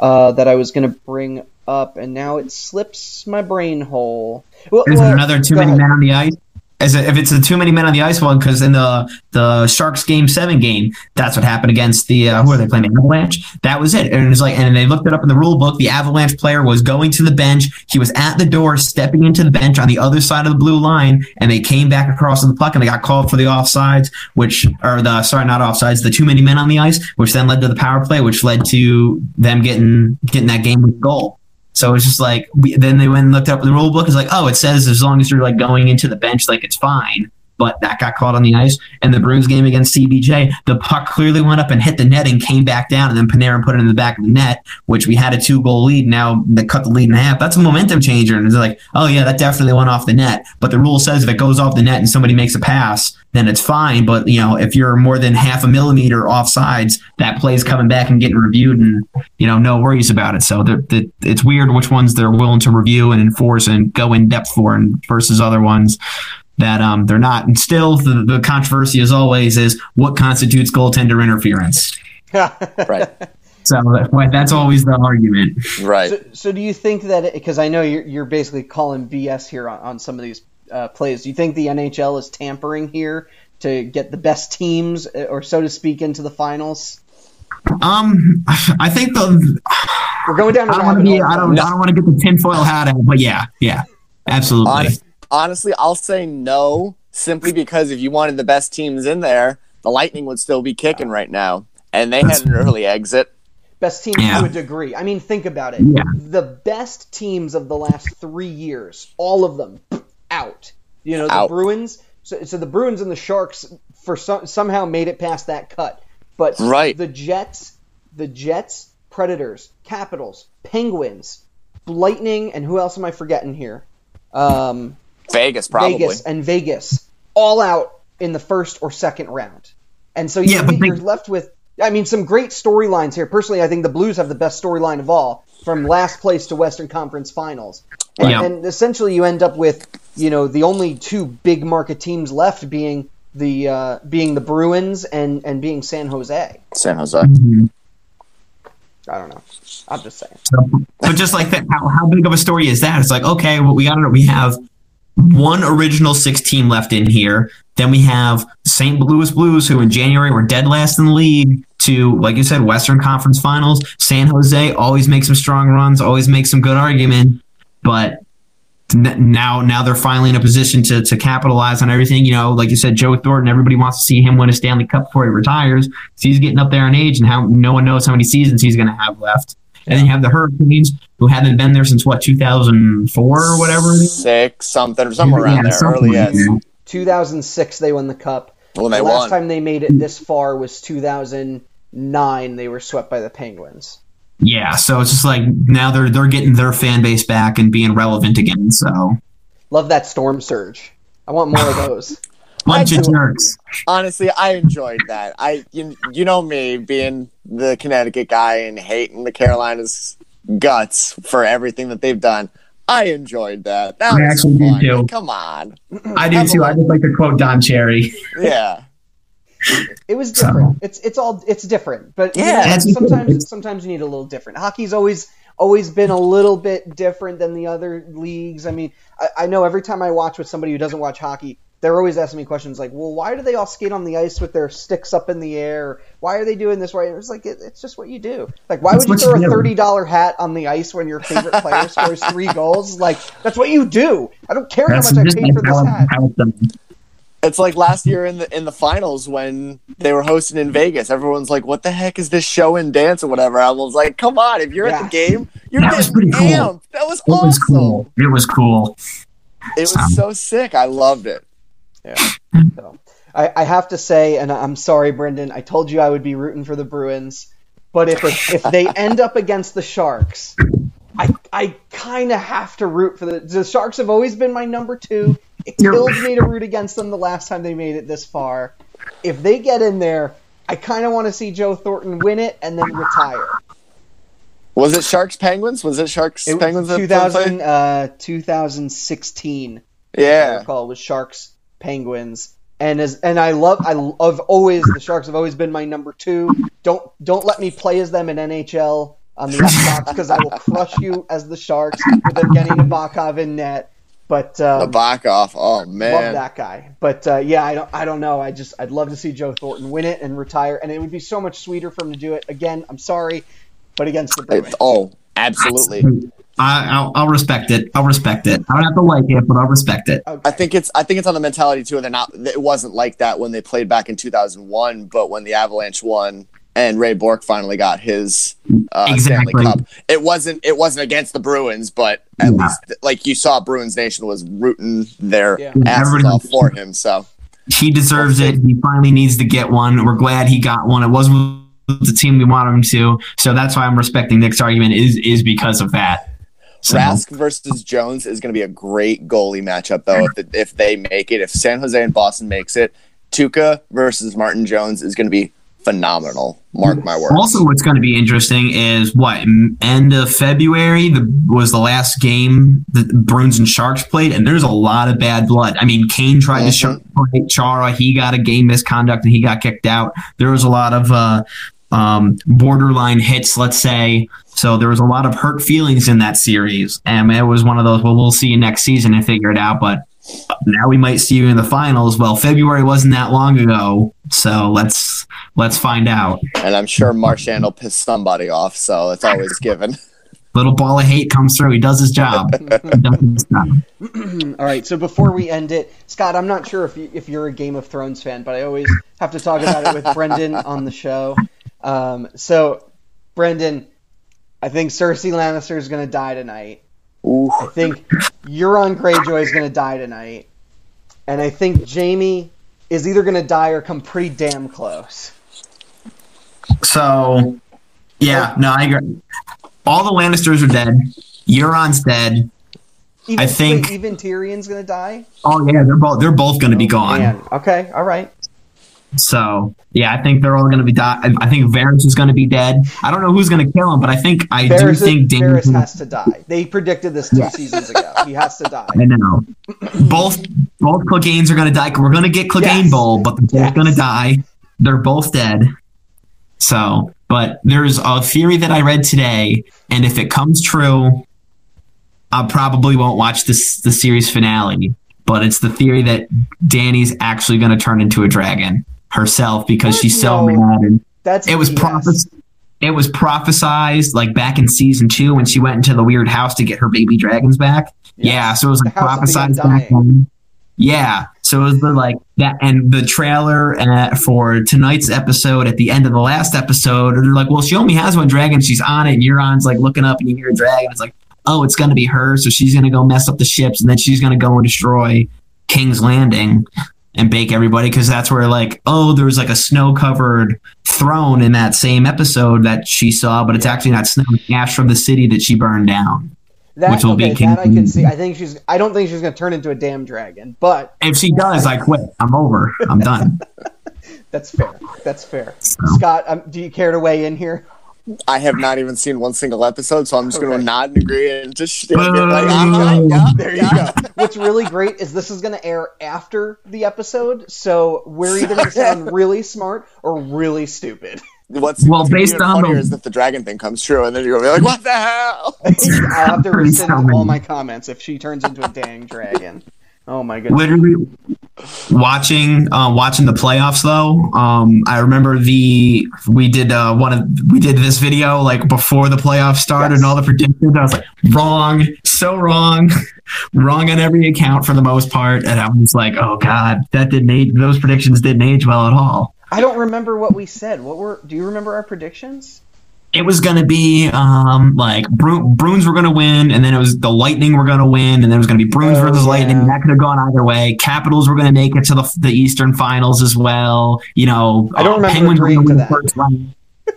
uh, that I was going to bring up, and now it slips my brain hole. Well, Is well, another too many men on the ice? Is it, if it's a too many men on the ice one, because in the the Sharks game seven game, that's what happened against the uh, who are they playing? Avalanche. That was it, and it was like, and they looked it up in the rule book. The Avalanche player was going to the bench. He was at the door, stepping into the bench on the other side of the blue line, and they came back across the puck, and they got called for the offsides, which or the sorry, not offsides, the too many men on the ice, which then led to the power play, which led to them getting getting that game with goal. So it's just like we, then they went and looked up the rule book. It's like, oh, it says as long as you're like going into the bench, like it's fine. But that got caught on the ice. And the Bruins game against CBJ, the puck clearly went up and hit the net and came back down. And then Panarin put it in the back of the net, which we had a two goal lead. Now they cut the lead in half. That's a momentum changer. And it's like, oh yeah, that definitely went off the net. But the rule says if it goes off the net and somebody makes a pass, then it's fine. But you know, if you're more than half a millimeter off sides, that play's coming back and getting reviewed, and you know, no worries about it. So they're- they- it's weird which ones they're willing to review and enforce and go in depth for, and versus other ones that um they're not. And still, the, the controversy as always is what constitutes goaltender interference. Right. So that's always the argument. Right. So, so do you think that because I know you're, you're basically calling BS here on, on some of these uh, plays? Do you think the NHL is tampering here to get the best teams, uh, or so to speak, into the finals? Um, I think the We're going down. I a don't want to be. I don't I don't want to get the tinfoil hat out, but yeah, yeah, absolutely. Honest, honestly, I'll say no, simply because if you wanted the best teams in there, the Lightning would still be kicking right now, and they had an early exit. Best teams Yeah. to a degree. I mean, think about it. Yeah. The best teams of the last three years, all of them out. You know, the Out. Bruins, So, so the Bruins and the Sharks for some, somehow made it past that cut, but Right. the Jets, the Jets, Predators, Capitals, Penguins, Lightning, and who else am I forgetting here? Um, Vegas probably. Vegas and Vegas all out in the first or second round. And so you, yeah, but you're left with, I mean, some great storylines here. Personally, I think the Blues have the best storyline of all, from last place to Western Conference Finals. And, Yeah. and essentially, you end up with, you know, the only two big market teams left being the uh, being the Bruins and and being San Jose. San Jose. I don't know. I'm just saying. But just like that, how, how big of a story is that? It's like, okay, well, we got to We have one original six team left in here. Then we have St. Louis Blues, who in January were dead last in the league, to, like you said, Western Conference Finals. San Jose always makes some strong runs, always makes some good argument. But now now they're finally in a position to, to capitalize on everything. You know, like you said, Joe Thornton, everybody wants to see him win a Stanley Cup before he retires. 'cause he's getting up there in age, and how no one knows how many seasons he's going to have left. And then you have the Hurricanes, who haven't been there since what 2004 or whatever. Six something, somewhere around Yeah, there. Early like as 2006, they won the cup. when they the last won. time they made it this far was 2009. They were swept by the Penguins. Yeah, so it's just like now they're they're getting their fan base back and being relevant again. So Love that storm surge. I want more of those. Bunch I of jerks. Honestly, I enjoyed that. I you, you know me being the Connecticut guy and hating the Carolinas guts for everything that they've done. I enjoyed that. That I was actually did fun. too. Come on. I do too. I just like to quote Don Cherry. Yeah. It was different. It's it's all it's different, but you Yeah. know, It's- sometimes sometimes you need a little different. Hockey's always always been a little bit different than the other leagues. I mean, I, I know every time I watch with somebody who doesn't watch hockey, they're always asking me questions like, "Well, why do they all skate on the ice with their sticks up in the air? Why are they doing this way?" And it's like it, it's just what you do. Like, why It's would you throw you a thirty dollar hat on the ice when your favorite player scores three goals? Like, that's what you do. I don't care how much I just paid for this hat. how it's like last year in the in the finals when they were hosting in Vegas. Everyone's like, "What the heck is this show and dance or whatever?" I was like, "Come on! If you're at the game, you're That was getting pretty cool. That was It was awesome. cool. It was cool. It was so sick. I loved it. So, I, I have to say, and I'm sorry, Brendan. I told you I would be rooting for the Bruins, but if if they end up against the Sharks, I I kind of have to root for the the Sharks. Have always been my number two. It kills me to root against them the last time they made it this far. If they get in there, I kind of want to see Joe Thornton win it and then retire. Was it Sharks Penguins? Was it Sharks It Penguins? was 2000, uh, 2016. I Yeah. recall was Sharks Penguins. And as and I love I have always the Sharks have always been my number two. Don't don't let me play as them in NHL on the Xbox because I will crush you as the Sharks with Evgeny Nabokov in net. But um, Nabokov. Oh man, love that guy. But uh, yeah, I don't I don't know. I just I'd love to see Joe Thornton win it and retire, and it would be so much sweeter for him to do it again. I'm sorry, but against the Bruins. Oh, absolutely. I, I'll, I'll respect it. I'll respect it. I don't have to like it, but I'll respect it. I think it's I think it's on the mentality too. They're not. It wasn't like that when they played back in 2001, but when the Avalanche won and Ray Bourque finally got his uh, Exactly. Stanley Cup, it wasn't it wasn't against the Bruins, but at Yeah. least like you saw, Bruins Nation was rooting their Yeah. asses Everybody- off for him. So He deserves it. He finally needs to get one. We're glad he got one. It wasn't the team we wanted him to, so that's why I'm respecting Nick's argument. Is is because of that. So, Rask versus Jones is going to be a great goalie matchup, though. If the, if they make it, if San Jose and Boston makes it, Tuukka versus Martin Jones is going to be phenomenal. Mark my words. Also, what's going to be interesting is what end of February the, was the last game the Bruins and Sharks played, and there's a lot of bad blood. I mean, Kane tried to Mhm. show Chara, he got a game misconduct and he got kicked out. There was a lot of uh, um, borderline hits, let's say. So there was a lot of hurt feelings in that series, and it was one of those. Well, we'll see you next season and figure it out. But now we might see you in the finals. Well, February wasn't that long ago, so let's let's find out. and I'm sure Marchand will piss somebody off, so it's always given. little ball of hate comes through. He does his job. Does his job. All right, so before we end it, Scott, I'm not sure if you, if you're a Game of Thrones fan, but I always have to talk about it with Brendan on the show. Um, so, Brendan, I think Cersei Lannister is going to die tonight. Ooh. I think Euron Greyjoy is going to die tonight. and I think Jaime is either going to die or come pretty damn close. So, yeah, no, I agree. All the Lannisters are dead. Euron's dead. Even, I think- wait, even Tyrion's going to die. Oh yeah, they're both they're both going to be gone. Man, okay, all right. So yeah, I think they're all going to be die. I- think Varys is going to be dead. I don't know who's going to kill him, but I think I do Varys, think Varys has to die. They predicted this two seasons ago. He has to die. I know. both both Cleganes are going to die. We're going to get Clegane Yes. Bowl, but they're both Yes. going to die. They're both dead. So, but there's a theory that I read today, and if it comes true, I probably won't watch this the series finale. But it's the theory that Dany's actually going to turn into a dragon herself because she's so No. mad and That's it was prophes- it was prophesized like back in season two when she went into the weird house to get her baby dragons back. Yes. Yeah, so it was like The house of the prophesized back then. Yeah, so it was the like that, and the trailer uh, for tonight's episode at the end of the last episode, they're like, "Well, she only has one dragon. She's on it." And Euron's like looking up, and you hear a dragon. It's like, "Oh, it's gonna be her." So she's gonna go mess up the ships, and then she's gonna go and destroy King's Landing and bake everybody because that's where like, oh, there was like a snow covered throne in that same episode that she saw, but it's actually not snow, ash from the city that she burned down. That, which will be okay, King- that I can see. I think she's. I don't think she's going to turn into a damn dragon, but If she does, I quit. I'm over. I'm done. that's fair. That's fair. So- Scott, um, do you care to weigh in here? I have not even seen one single episode, so I'm just going to nod and agree and just stand there like, uh-huh, yeah, There you go. What's really great is this is going to air after the episode, so we're either going to sound really smart or really stupid. What's Well, what's based on the- funnier is if the dragon thing comes true, and then you're gonna be like, "What the hell?" I'll have to Pretty rescind all my comments if she turns into a dang dragon. Oh my god! Literally watching uh, watching the playoffs though. Um, I remember the we did uh, one of we did this video like before the playoffs started Yes. and all the predictions. I was like wrong, so wrong, wrong on every account for the most part. And I was like, oh god, that didn't age. Those predictions didn't age well at all. I don't remember what we said. What were? Do you remember our predictions? It was going to be um, like Bru- Bruins were going to win, and then it was the Lightning were going to win, and then it was going to be Bruins Oh, versus Lightning. yeah. That could have gone either way. Capitals were going to make it to the, the Eastern Finals as well. You know, I don't uh, remember Penguins were win that. the first round.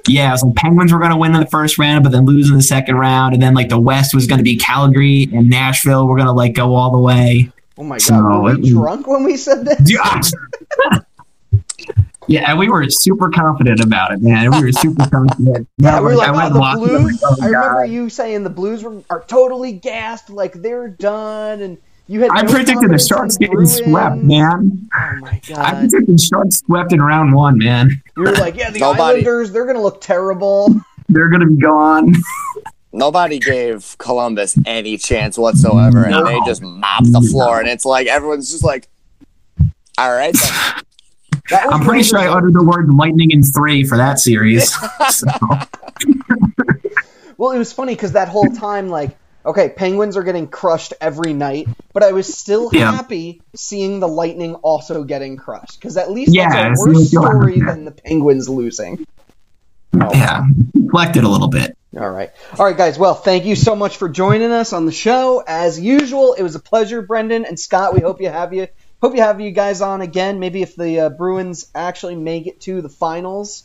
Yeah, it was like Penguins were going to win in the first round, but then lose in the second round, and then like the West was going to be Calgary and Nashville were going to like go all the way. Oh my So, god, were it we was- drunk when we said this? Yeah. Yeah, and we were super confident about it, man. We were super confident. Yeah, we were like, went oh, the I'm Blues. like, oh, I remember you saying the Blues were, are totally gassed, like they're done, and you had. I no predicted the Sharks getting Bruins. swept, man. Oh my god! I god! predicted Sharks swept in round one, man. You were like, yeah, the Nobody- Islanders, they're gonna look terrible. They're gonna be gone. Nobody gave Columbus any chance whatsoever, and they just mopped the floor. And it's like everyone's just like, "All right, then. That was I'm pretty sure I uttered the word lightning in three for that series. So, Well, it was funny because that whole time, like, okay, Penguins are getting crushed every night, but I was still Yeah. happy seeing the Lightning also getting crushed because at least Yeah, that's a worse story that. than the Penguins losing. yeah, reflected a little bit. All right. All right, guys. Well, thank you so much for joining us on the show. As usual, it was a pleasure, Brendan and Scott. We hope you have you hope you have you guys on again. Maybe if the uh, Bruins actually make it to the finals.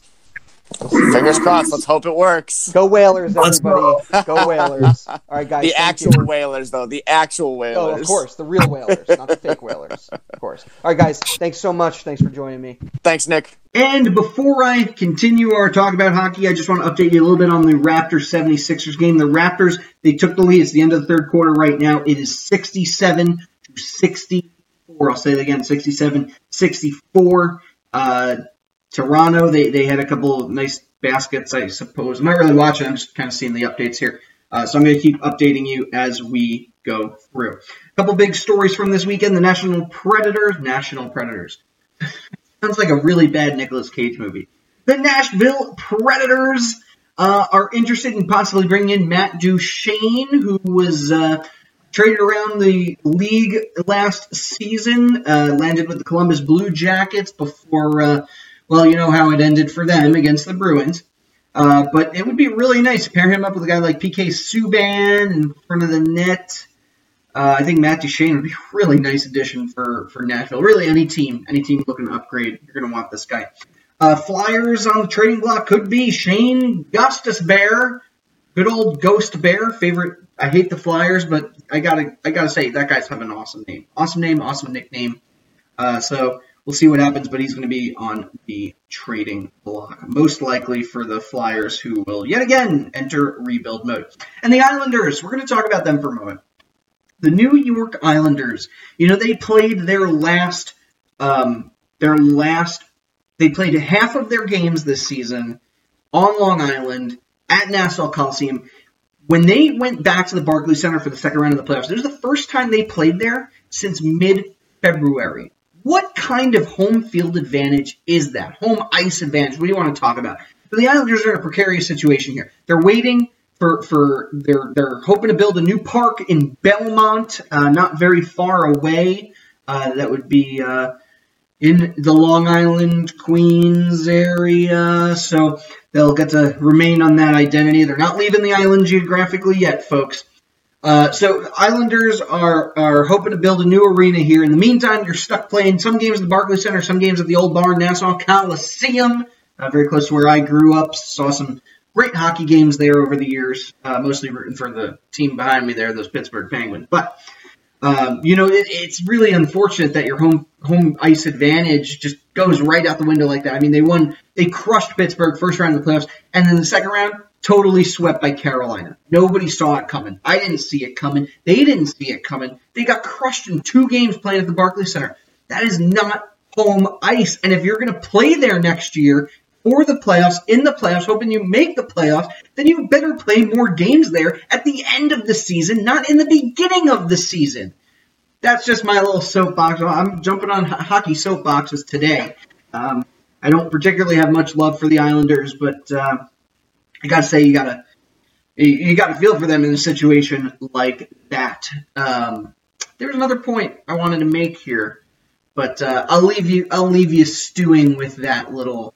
Fingers crossed. Let's hope it works." Go Whalers, everybody. Go Whalers. All right, guys. The actual you. whalers, though. The actual whalers. Oh, of course, the real Whalers, not the fake Whalers. Of course. All right, guys. Thanks so much. Thanks for joining me. Thanks, Nick. And before I continue our talk about hockey, I just want to update you a little bit on the Raptors 76ers game. The Raptors, they took the lead. It's the end of the third quarter right now. It is 67 to 64. I'll say it again 67 64. Uh, Toronto, they, they had a couple of nice baskets, I suppose. I'm not really watching, I'm just kind of seeing the updates here. Uh, so I'm going to keep updating you as we go through. A couple big stories from this weekend. The National Predators, National Predators. Sounds like a really bad Nicolas Cage movie. The Nashville Predators uh, are interested in possibly bringing in Matt Duchene, who was uh, traded around the league last season, uh, landed with the Columbus Blue Jackets before, uh, well, you know how it ended for them against the Bruins. Uh, but it would be really nice to pair him up with a guy like PK Subban in front of the net. Uh, I think Matt Duchene would be a really nice addition for, for Nashville. Really, any team, any team looking to upgrade, you're going to want this guy. Uh, Flyers on the trading block could be Shayne Gostisbehere, good old Ghost Bear. Favorite. I hate the Flyers, but I gotta I gotta say that guy's have an awesome name, awesome name, awesome nickname. Uh, so we'll see what happens, but he's going to be on the trading block, most likely for the Flyers, who will yet again enter rebuild mode. And the Islanders, we're going to talk about them for a moment. The New York Islanders, you know, they played their last, um, their last, they played half of their games this season on Long Island at Nassau Coliseum. When they went back to the Barclays Center for the second round of the playoffs, it was the first time they played there since mid February. What kind of home field advantage is that? Home ice advantage? What do you want to talk about? But the Islanders are in a precarious situation here. They're waiting for for they're they're hoping to build a new park in Belmont, uh, not very far away. Uh, that would be uh, in the Long Island, Queens area. So they'll get to remain on that identity. They're not leaving the island geographically yet, folks. Uh, so Islanders are are hoping to build a new arena here. In the meantime, you're stuck playing some games at the Barclays Center, some games at the Old Barn Nassau Coliseum, uh, very close to where I grew up. Saw some great hockey games there over the years, uh, mostly rooting for the team behind me there, those Pittsburgh Penguins. But um, you know, it, it's really unfortunate that your home home ice advantage just goes right out the window like that. I mean, they won, they crushed Pittsburgh first round of the playoffs, and then the second round totally swept by Carolina. Nobody saw it coming. I didn't see it coming. They didn't see it coming. They got crushed in two games playing at the Barclays Center. That is not home ice. And if you're going to play there next year for the playoffs, in the playoffs, hoping you make the playoffs, then you better play more games there at the end of the season, not in the beginning of the season. That's just my little soapbox. I'm jumping on hockey soapboxes today. Um, I don't particularly have much love for the Islanders, but uh, I gotta say you gotta you gotta feel for them in a situation like that. Um, there's another point I wanted to make here, but uh, I'll leave you I'll leave you stewing with that little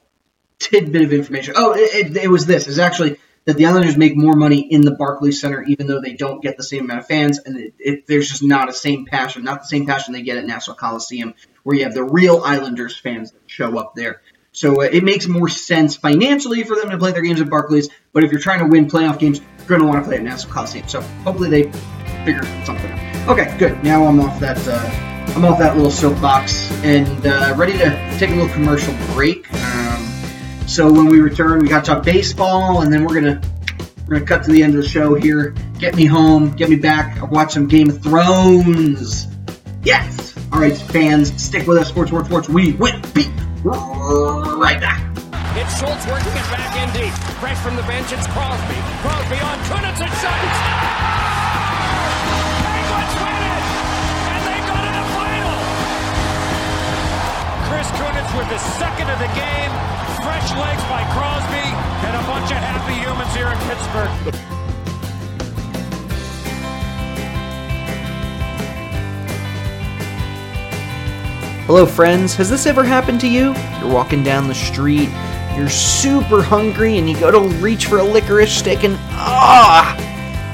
tidbit of information. Oh, it, it, it was this. It's actually that the Islanders make more money in the Barclays Center, even though they don't get the same amount of fans, and it, it, there's just not a same passion, not the same passion they get at Nassau Coliseum, where you have the real Islanders fans that show up there. So uh, it makes more sense financially for them to play their games at Barclays. But if you're trying to win playoff games, you're going to want to play at Nassau Coliseum. So hopefully they figure something out. Okay, good. Now I'm off that. Uh, I'm off that little soapbox and uh, ready to take a little commercial break. Um, so when we return, we got to talk baseball, and then we're gonna we're gonna cut to the end of the show here. Get me home, get me back. I'll watch some Game of Thrones. Yes. All right, fans, stick with us. Sports, sports, sports. We will be right back. It's Schultz working it back in deep. Fresh from the bench, it's Crosby. Crosby on Kunitz and shot. Chris Kunitz with the second of the game. Fresh legs by Crosby. And a bunch of happy humans here in Pittsburgh. Hello, friends. Has this ever happened to you? You're walking down the street, you're super hungry, and you go to reach for a licorice stick, and ah,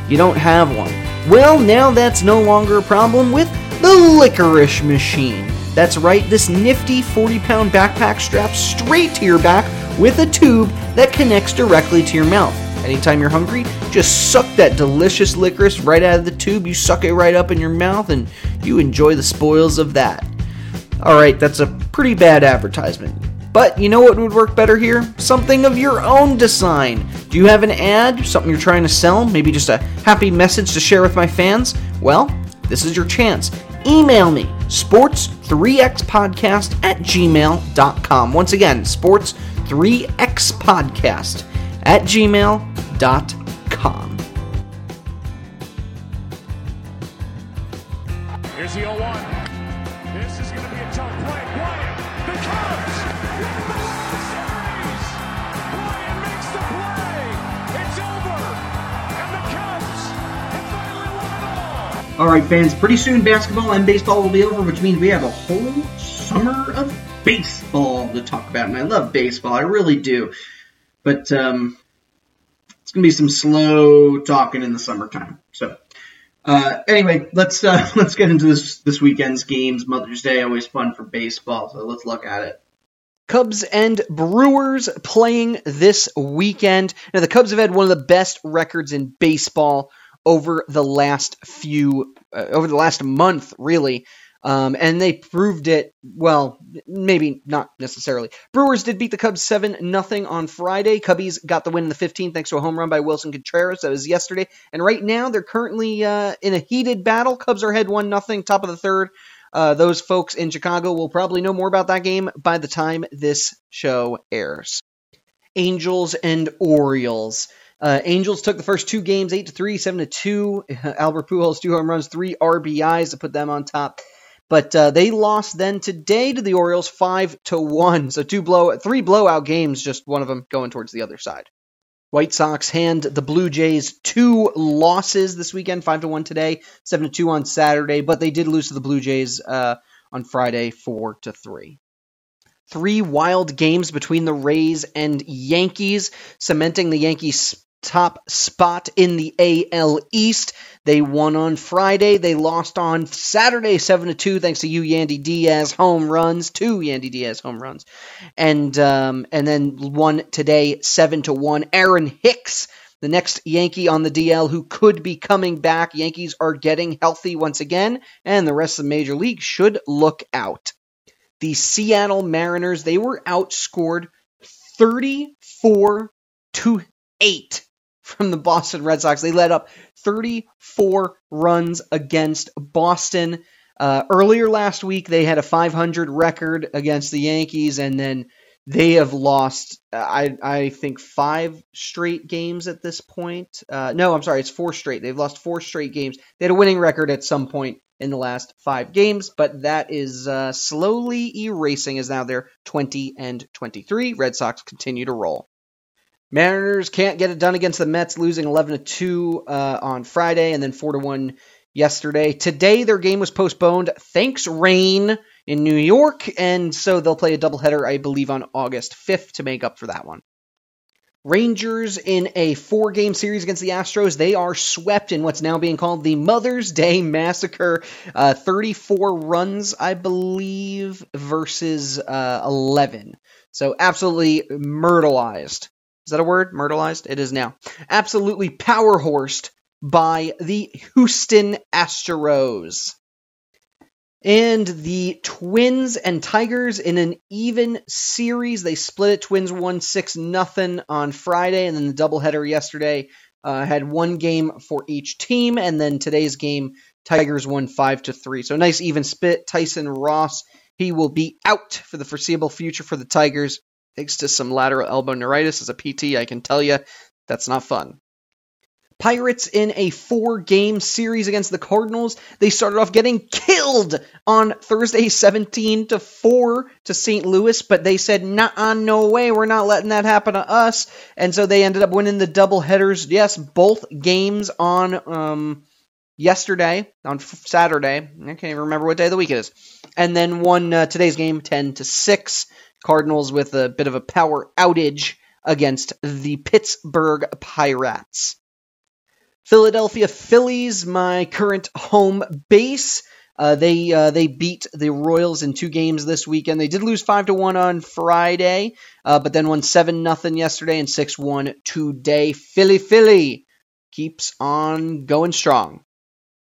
you don't have one. Well, now that's no longer a problem with the licorice machine. That's right, this nifty 40 pound backpack straps straight to your back with a tube that connects directly to your mouth. Anytime you're hungry, just suck that delicious licorice right out of the tube. You suck it right up in your mouth, and you enjoy the spoils of that. Alright, that's a pretty bad advertisement. But you know what would work better here? Something of your own design. Do you have an ad? Something you're trying to sell? Maybe just a happy message to share with my fans? Well, this is your chance. Email me, sports3xpodcast at gmail.com. Once again, sports3xpodcast at gmail.com. all. Right, fans. Pretty soon, basketball and baseball will be over, which means we have a whole summer of baseball to talk about. And I love baseball. I really do. But um, it's gonna be some slow talking in the summertime. So Uh, anyway, let's uh, let's get into this this weekend's games. Mother's Day always fun for baseball, so let's look at it. Cubs and Brewers playing this weekend. Now, the Cubs have had one of the best records in baseball over the last few, uh, over the last month, really. Um, and they proved it, well, maybe not necessarily. Brewers did beat the Cubs 7 nothing on Friday. Cubbies got the win in the 15th thanks to a home run by Willson Contreras. That was yesterday. And right now, they're currently uh, in a heated battle. Cubs are ahead 1 nothing, top of the third. Uh, those folks in Chicago will probably know more about that game by the time this show airs. Angels and Orioles. Uh, Angels took the first two games, eight to three, seven to two. Albert Pujols two home runs, three RBIs to put them on top. But uh, they lost then today to the Orioles five to one. So two blow, three blowout games, just one of them going towards the other side. White Sox hand the Blue Jays two losses this weekend, five to one today, seven to two on Saturday. But they did lose to the Blue Jays uh, on Friday, four to three three wild games between the Rays and Yankees, cementing the Yankees' top spot in the AL East. They won on Friday. They lost on Saturday, seven to two, thanks to you, Yandy Diaz home runs, two Yandy Diaz home runs, and um, and then won today, seven to one. Aaron Hicks. The next Yankee on the DL who could be coming back. Yankees are getting healthy once again, and the rest of the major league should look out the Seattle Mariners, they were outscored 34 to 8 from the Boston Red Sox. They led up 34 runs against Boston. Uh, earlier last week, they had a 500 record against the Yankees, and then they have lost, uh, I, I think, five straight games at this point. Uh, no, I'm sorry, it's four straight. They've lost four straight games. They had a winning record at some point in the last five games, but that is uh, slowly erasing as now they're 20 and 23. Red Sox continue to roll. Mariners can't get it done against the Mets, losing 11 to 2 uh, on Friday and then 4 to 1 yesterday. Today, their game was postponed. Thanks, rain in New York, and so they'll play a doubleheader, I believe, on August 5th to make up for that one. Rangers in a four game series against the Astros. They are swept in what's now being called the Mother's Day Massacre. Uh, 34 runs, I believe, versus uh, 11. So absolutely myrtleized. Is that a word? Myrtleized? It is now. Absolutely power horsed by the Houston Astros. And the Twins and Tigers in an even series. They split it. Twins won 6 nothing on Friday, and then the doubleheader yesterday uh, had one game for each team. And then today's game, Tigers won 5 to 3. So nice even split. Tyson Ross, he will be out for the foreseeable future for the Tigers. Thanks to some lateral elbow neuritis as a PT, I can tell you that's not fun. Pirates in a four game series against the Cardinals. They started off getting killed on Thursday 17 to 4 to St. Louis, but they said, nah, no way, we're not letting that happen to us. And so they ended up winning the double headers. Yes, both games on um, yesterday, on Saturday. I can't even remember what day of the week it is. And then won uh, today's game 10 to 6. Cardinals with a bit of a power outage against the Pittsburgh Pirates. Philadelphia Phillies, my current home base. Uh, they uh, they beat the Royals in two games this weekend. They did lose five to one on Friday, uh, but then won seven nothing yesterday and six one today. Philly Philly keeps on going strong.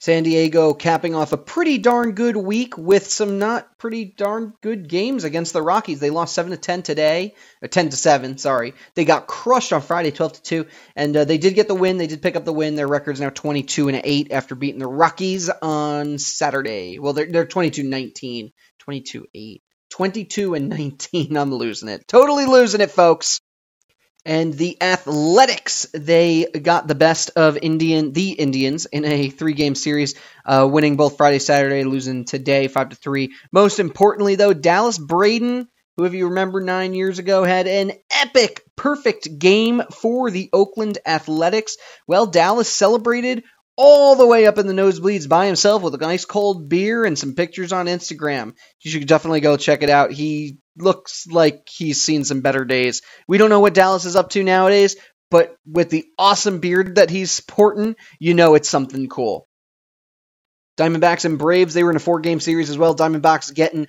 San Diego capping off a pretty darn good week with some not pretty darn good games against the Rockies. They lost 7 to 10 today, 10 to 7, sorry. They got crushed on Friday 12 to 2 and uh, they did get the win. They did pick up the win. Their record's now 22 and 8 after beating the Rockies on Saturday. Well, they're they're 22-19, 22-8. 22 and 19. I'm losing it. Totally losing it, folks. And the Athletics, they got the best of Indian, the Indians, in a three-game series, uh, winning both Friday, Saturday, losing today five to three. Most importantly, though, Dallas Braden, who, if you remember, nine years ago had an epic, perfect game for the Oakland Athletics. Well, Dallas celebrated all the way up in the nosebleeds by himself with a nice cold beer and some pictures on Instagram. You should definitely go check it out. He looks like he's seen some better days. We don't know what Dallas is up to nowadays, but with the awesome beard that he's sporting, you know it's something cool. Diamondbacks and Braves, they were in a four game series as well. Diamondbacks getting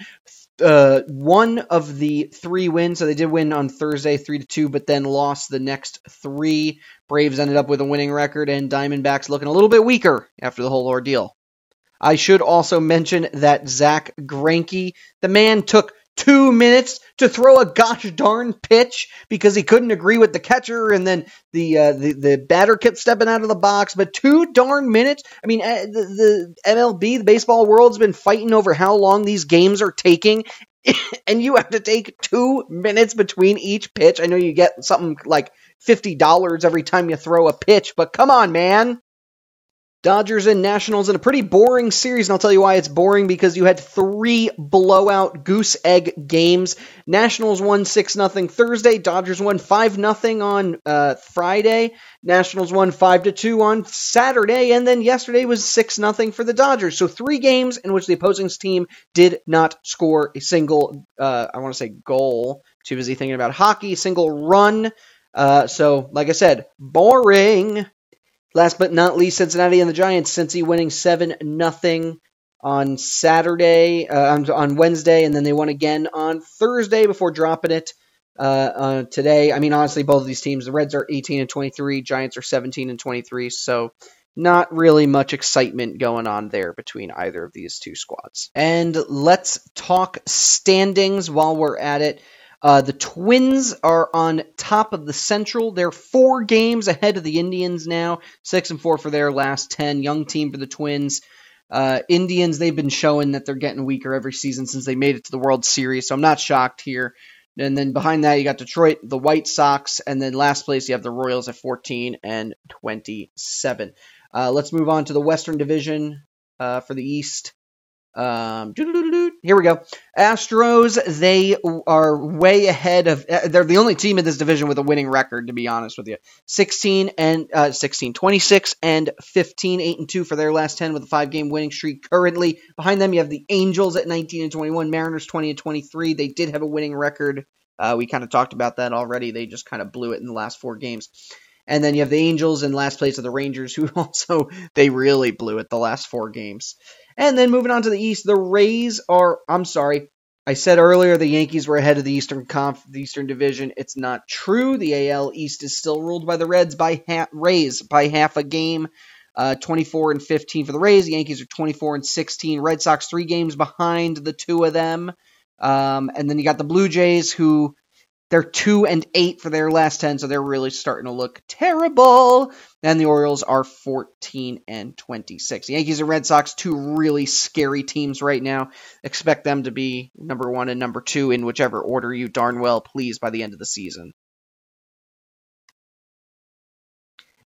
uh, one of the three wins. So they did win on Thursday, three to two, but then lost the next three. Braves ended up with a winning record, and Diamondbacks looking a little bit weaker after the whole ordeal. I should also mention that Zack Greinke, the man took two minutes to throw a gosh darn pitch because he couldn't agree with the catcher, and then the uh, the the batter kept stepping out of the box. But two darn minutes. I mean, uh, the, the MLB, the baseball world's been fighting over how long these games are taking. and you have to take two minutes between each pitch. I know you get something like $50 every time you throw a pitch, but come on, man. Dodgers and Nationals in a pretty boring series, and I'll tell you why it's boring because you had three blowout goose egg games. Nationals won 6 0 Thursday, Dodgers won 5 0 on uh, Friday, Nationals won 5 2 on Saturday, and then yesterday was 6 0 for the Dodgers. So three games in which the opposing team did not score a single, uh, I want to say goal. Too busy thinking about hockey, single run. Uh, so, like I said, boring. Last but not least, Cincinnati and the Giants. Cincy winning seven nothing on Saturday, uh, on, Wednesday, and then they won again on Thursday before dropping it uh, uh, today. I mean, honestly, both of these teams, the Reds are 18 and 23, Giants are 17 and 23, so not really much excitement going on there between either of these two squads. And let's talk standings while we're at it. Uh, the Twins are on top of the Central. They're four games ahead of the Indians now, six and four for their last ten. Young team for the Twins. Uh, Indians, they've been showing that they're getting weaker every season since they made it to the World Series, so I'm not shocked here. And then behind that, you got Detroit, the White Sox, and then last place, you have the Royals at 14 and 27. Uh, let's move on to the Western Division uh, for the East. Um, here we go. Astros, they are way ahead of. uh, They're the only team in this division with a winning record, to be honest with you. 16 and uh, 16, 26 and 15, 8 and 2 for their last 10 with a five game winning streak currently. Behind them, you have the Angels at 19 and 21, Mariners 20 and 23. They did have a winning record. Uh, we kind of talked about that already. They just kind of blew it in the last four games. And then you have the Angels in last place of the Rangers, who also they really blew it the last four games. And then moving on to the East, the Rays are. I'm sorry, I said earlier the Yankees were ahead of the Eastern Conf, the Eastern Division. It's not true. The AL East is still ruled by the Reds by half, Rays by half a game. Uh, 24 and 15 for the Rays. The Yankees are 24 and 16. Red Sox three games behind the two of them. Um, and then you got the Blue Jays who they're two and eight for their last ten, so they're really starting to look terrible. And the Orioles are 14 and 26. The Yankees and Red Sox, two really scary teams right now. Expect them to be number one and number two in whichever order you darn well please by the end of the season.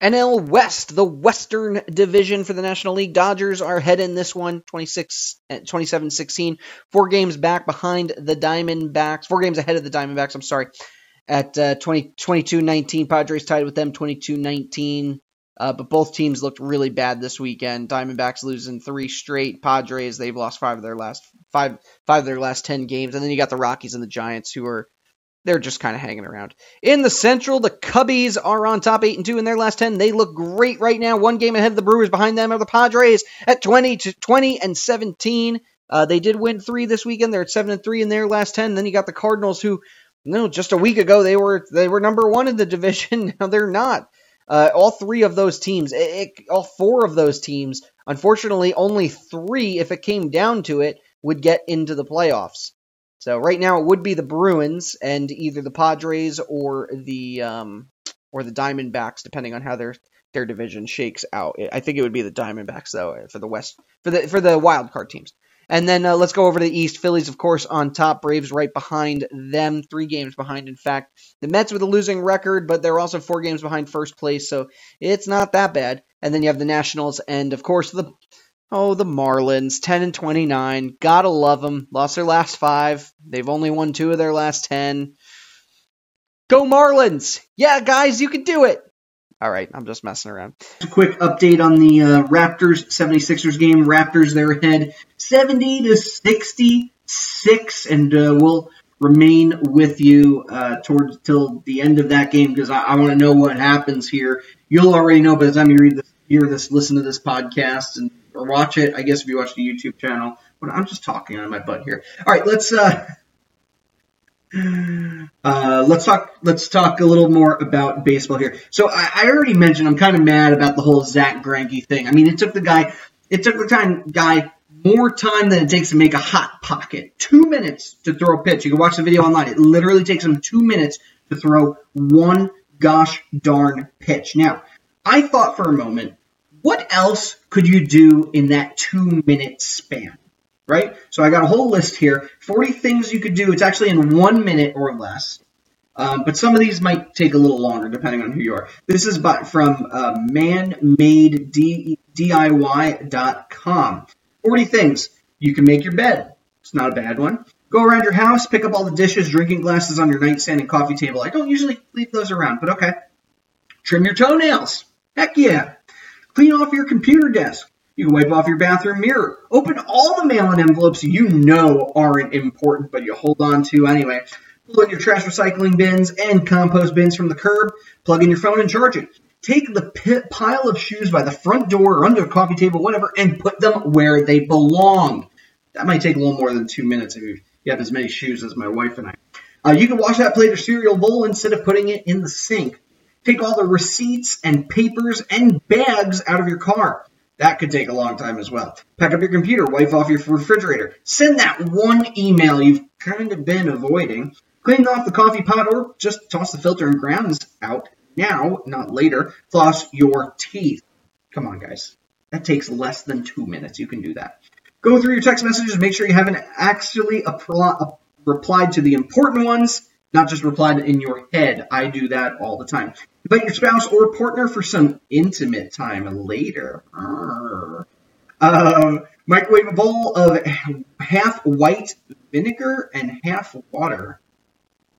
NL West, the Western Division for the National League. Dodgers are ahead in this one, 26, 27-16. Four games back behind the Diamondbacks. Four games ahead of the Diamondbacks, I'm sorry. At uh, 20, 22-19, Padres tied with them 22-19. Uh, but both teams looked really bad this weekend. Diamondbacks losing three straight. Padres, they've lost five of their last five five of their last ten games. And then you got the Rockies and the Giants who are they're just kind of hanging around. In the Central, the Cubbies are on top 8 and 2 in their last 10. They look great right now. One game ahead of the Brewers. Behind them are the Padres at 20 to 20 and 17. Uh, they did win 3 this weekend. They're at 7 and 3 in their last 10. Then you got the Cardinals who no, just a week ago they were they were number 1 in the division. now they're not. Uh, all three of those teams, it, it, all four of those teams, unfortunately, only three, if it came down to it, would get into the playoffs. So right now it would be the Bruins and either the Padres or the um, or the Diamondbacks, depending on how their their division shakes out. I think it would be the Diamondbacks though for the West for the for the wild card teams. And then uh, let's go over to the East. Phillies, of course, on top. Braves right behind them, three games behind. In fact, the Mets with a losing record, but they're also four games behind first place, so it's not that bad. And then you have the Nationals, and of course the Oh, the Marlins, 10 and 29. Gotta love them. Lost their last five. They've only won two of their last 10. Go Marlins! Yeah, guys, you can do it! All right, I'm just messing around. Quick update on the uh, Raptors 76ers game. Raptors, they're ahead 70 to 66, and uh, we'll remain with you uh, towards till the end of that game because I, I want to know what happens here. You'll already know by the time you read this, hear this, listen to this podcast, and or watch it. I guess if you watch the YouTube channel. But I'm just talking on my butt here. All right, let's uh, uh, let's talk. Let's talk a little more about baseball here. So I, I already mentioned I'm kind of mad about the whole Zack Greinke thing. I mean, it took the guy, it took the time guy more time than it takes to make a hot pocket. Two minutes to throw a pitch. You can watch the video online. It literally takes him two minutes to throw one gosh darn pitch. Now, I thought for a moment, what else could you do in that two minute span? Right? So I got a whole list here 40 things you could do. It's actually in one minute or less. Um, but some of these might take a little longer depending on who you are. This is by, from uh, manmadediy.com. 40 things. You can make your bed. It's not a bad one. Go around your house, pick up all the dishes, drinking glasses on your nightstand and coffee table. I don't usually leave those around, but okay. Trim your toenails. Heck yeah. Clean off your computer desk. You can wipe off your bathroom mirror. Open all the mail and envelopes you know aren't important, but you hold on to anyway. Pull in your trash recycling bins and compost bins from the curb. Plug in your phone and charge it. Take the pile of shoes by the front door or under the coffee table, whatever, and put them where they belong. That might take a little more than two minutes if you have as many shoes as my wife and I. Uh, you can wash that plate or cereal bowl instead of putting it in the sink. Take all the receipts and papers and bags out of your car. That could take a long time as well. Pack up your computer, wipe off your refrigerator. Send that one email you've kind of been avoiding. Clean off the coffee pot or just toss the filter and grounds out now, not later. Floss your teeth. Come on, guys. That takes less than two minutes. You can do that. Go through your text messages. Make sure you haven't actually appro- uh, replied to the important ones, not just replied in your head. I do that all the time. Invite your spouse or partner for some intimate time later. Um, microwave a bowl of half white vinegar and half water.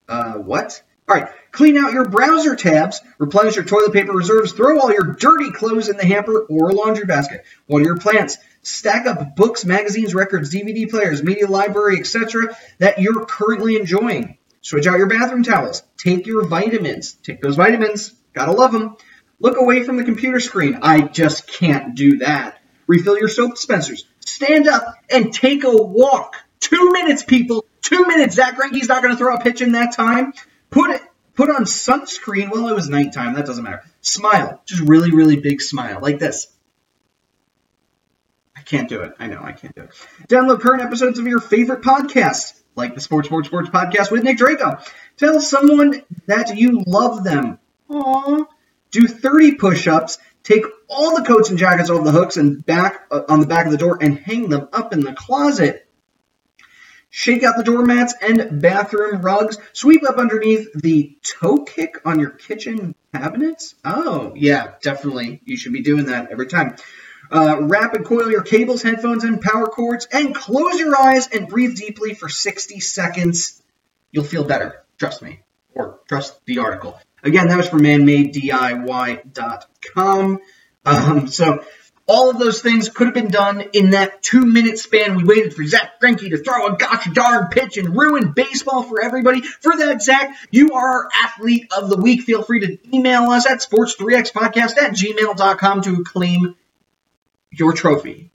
Uh, what? All right, clean out your browser tabs, replenish your toilet paper reserves, throw all your dirty clothes in the hamper or laundry basket. Water your plants. Stack up books, magazines, records, DVD players, media library, etc. that you're currently enjoying. Switch out your bathroom towels. Take your vitamins. Take those vitamins. Gotta love them. Look away from the computer screen. I just can't do that. Refill your soap dispensers. Stand up and take a walk. Two minutes, people. Two minutes. Zack Greinke's not going to throw a pitch in that time. Put it. Put on sunscreen. Well, it was nighttime. That doesn't matter. Smile. Just really, really big smile. Like this. I can't do it. I know I can't do it. Download current episodes of your favorite podcast, like the Sports Sports Sports podcast with Nick Drago. Tell someone that you love them. Aww. Do 30 push-ups. Take all the coats and jackets off the hooks and back uh, on the back of the door and hang them up in the closet. Shake out the doormats and bathroom rugs. Sweep up underneath the toe kick on your kitchen cabinets. Oh, yeah, definitely. You should be doing that every time. Uh, wrap coil your cables, headphones, and power cords, and close your eyes and breathe deeply for 60 seconds. You'll feel better. Trust me. Or trust the article. Again, that was from manmadediy.com. Um, so all of those things could have been done in that two minute span. We waited for Zack Greinke to throw a gosh darn pitch and ruin baseball for everybody. For that, Zack, you are our athlete of the week. Feel free to email us at sports3xpodcast at gmail.com to claim your trophy.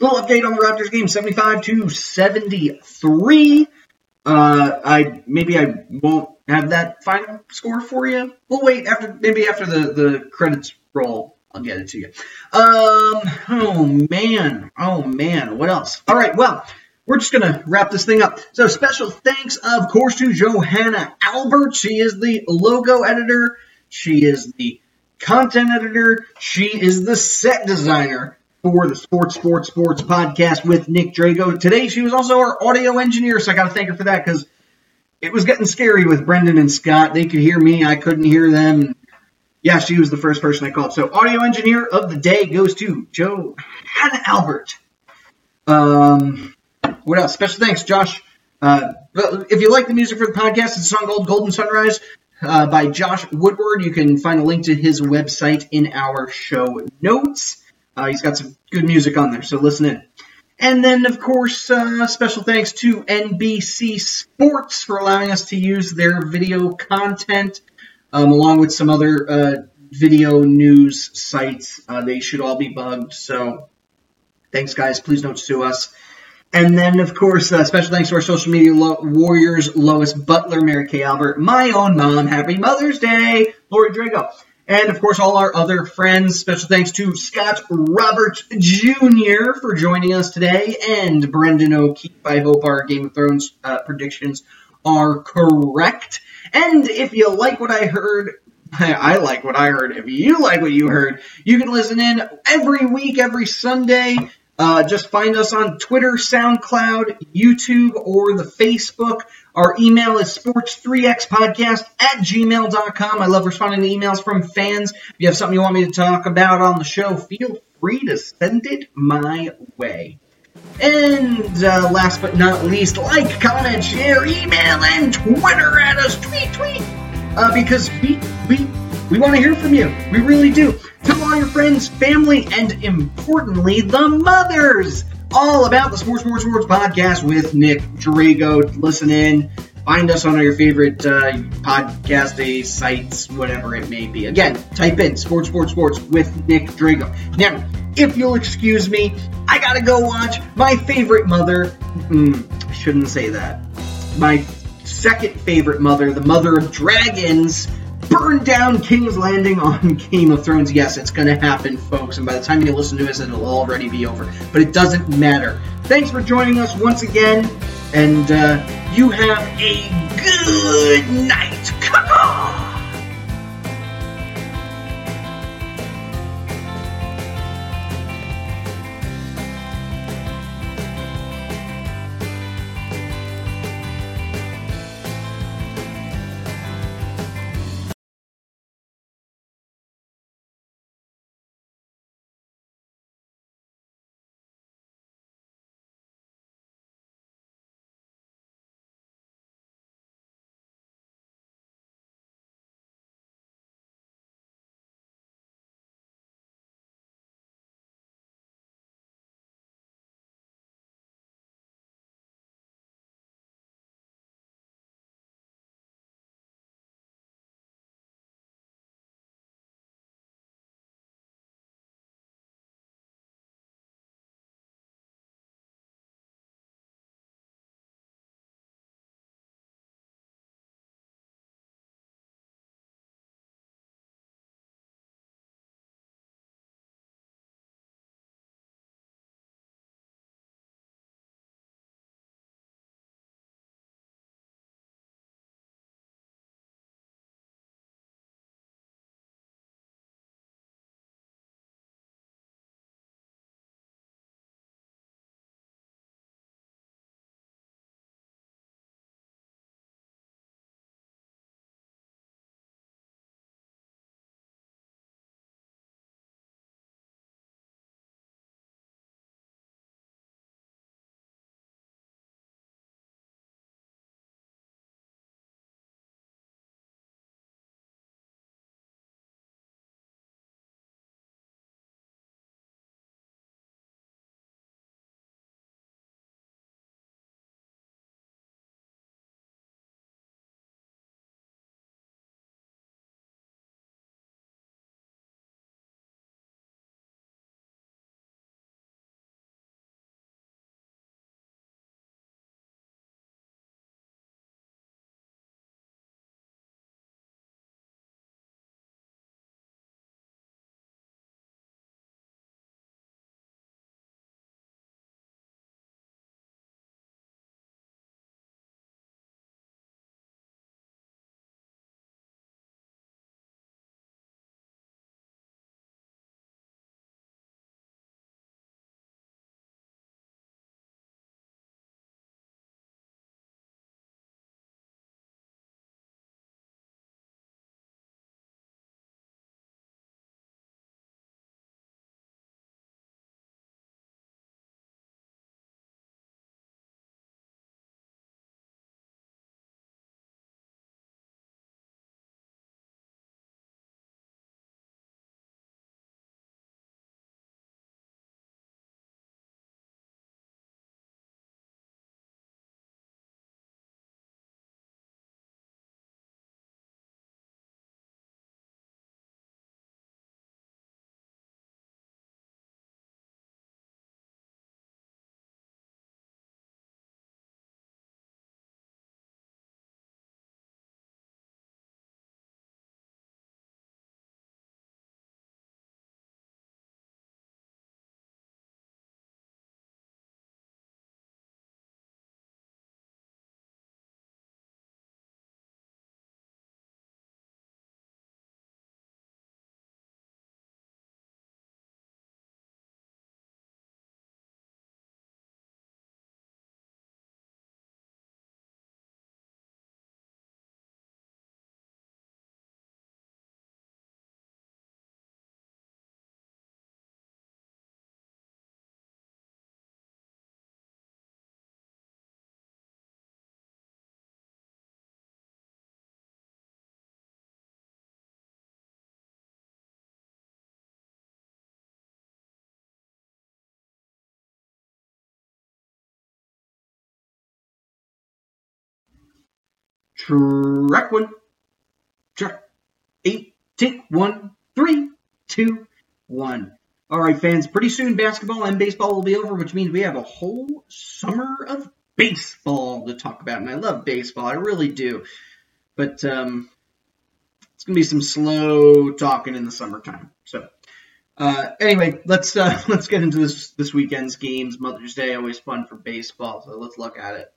Little update on the Raptors game 75 to 73. Uh, I maybe I won't have that final score for you. We'll wait after maybe after the the credits roll. I'll get it to you. Um. Oh man. Oh man. What else? All right. Well, we're just gonna wrap this thing up. So special thanks, of course, to Johanna Albert. She is the logo editor. She is the content editor. She is the set designer for the Sports Sports Sports podcast with Nick Drago. Today, she was also our audio engineer, so I got to thank her for that because it was getting scary with Brendan and Scott. They could hear me, I couldn't hear them. Yeah, she was the first person I called. So, audio engineer of the day goes to Joe Hannah Albert. Um, what else? Special thanks, Josh. Uh, if you like the music for the podcast, it's a song called Golden Sunrise uh, by Josh Woodward. You can find a link to his website in our show notes. Uh, he's got some good music on there, so listen in. And then, of course, uh, special thanks to NBC Sports for allowing us to use their video content, um, along with some other uh, video news sites. Uh, they should all be bugged. So thanks, guys. Please don't sue us. And then, of course, uh, special thanks to our social media lo- warriors, Lois Butler, Mary Kay Albert, my own mom. Happy Mother's Day, Lori Drago. And of course, all our other friends. Special thanks to Scott Roberts Jr. for joining us today, and Brendan O'Keefe. I hope our Game of Thrones uh, predictions are correct. And if you like what I heard, I like what I heard. If you like what you heard, you can listen in every week, every Sunday. Uh, just find us on Twitter, SoundCloud, YouTube, or the Facebook. Our email is sports3xpodcast at gmail.com. I love responding to emails from fans. If you have something you want me to talk about on the show, feel free to send it my way. And uh, last but not least, like, comment, share, email, and Twitter at us. Tweet, tweet. Uh, because we, we, we want to hear from you. We really do. Tell all your friends, family, and importantly, the mothers all about the Sports, Sports, Sports podcast with Nick Drago. Listen in. Find us on your favorite uh, podcast day sites, whatever it may be. Again, type in Sports, Sports, Sports with Nick Drago. Now, if you'll excuse me, I gotta go watch my favorite mother. Mm, I shouldn't say that. My second favorite mother, the mother of dragons, burn down King's Landing on Game of Thrones. Yes, it's gonna happen, folks, and by the time you listen to this, it'll already be over. But it doesn't matter. Thanks for joining us once again, and uh, you have a good night. Track one. Track eight. Tick one. Three, two, one. All right, fans. Pretty soon, basketball and baseball will be over, which means we have a whole summer of baseball to talk about. And I love baseball. I really do. But um, it's gonna be some slow talking in the summertime. So. Uh, anyway, let's uh, let's get into this this weekend's games. Mother's Day always fun for baseball, so let's look at it.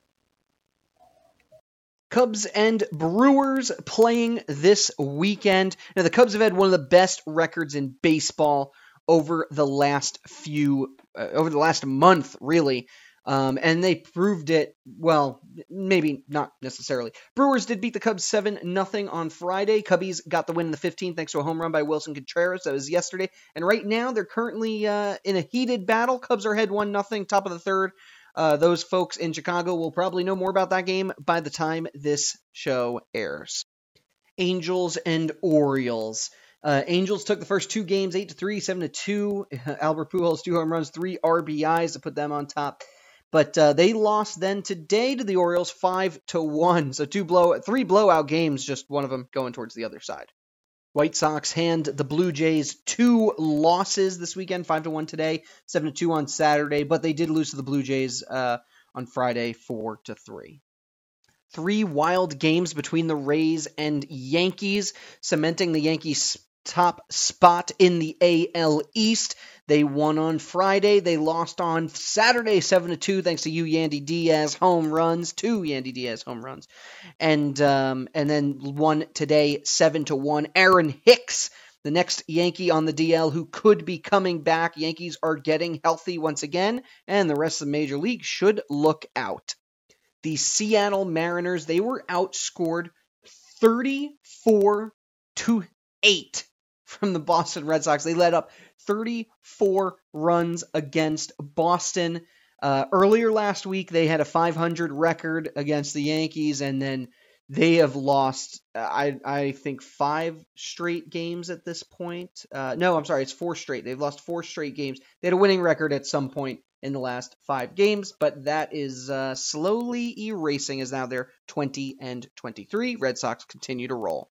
Cubs and Brewers playing this weekend. Now, the Cubs have had one of the best records in baseball over the last few, uh, over the last month, really. Um, and they proved it, well, maybe not necessarily. Brewers did beat the Cubs 7 0 on Friday. Cubbies got the win in the 15th thanks to a home run by Willson Contreras. That was yesterday. And right now, they're currently uh, in a heated battle. Cubs are ahead 1 0, top of the third. Uh, those folks in Chicago will probably know more about that game by the time this show airs. Angels and Orioles. Uh, Angels took the first two games, eight to three, seven to two. Albert Pujols two home runs, three RBIs to put them on top. But uh, they lost then today to the Orioles five to one. So two blow, three blowout games, just one of them going towards the other side. White Sox hand the Blue Jays two losses this weekend, five to one today, seven to two on Saturday. But they did lose to the Blue Jays uh, on Friday, four to three. Three wild games between the Rays and Yankees, cementing the Yankees' top spot in the AL East. They won on Friday. They lost on Saturday, seven to two, thanks to you, Yandy Diaz home runs, two Yandy Diaz home runs, and um, and then won today, seven to one. Aaron Hicks, the next Yankee on the DL, who could be coming back. Yankees are getting healthy once again, and the rest of the major league should look out. The Seattle Mariners, they were outscored 34 to 8 from the Boston Red Sox. They led up 34 runs against Boston. Uh, earlier last week, they had a 500 record against the Yankees, and then they have lost, uh, I, I think, five straight games at this point. Uh, no, I'm sorry, it's four straight. They've lost four straight games. They had a winning record at some point in the last five games, but that is uh, slowly erasing as now they're 20 and 23. Red Sox continue to roll.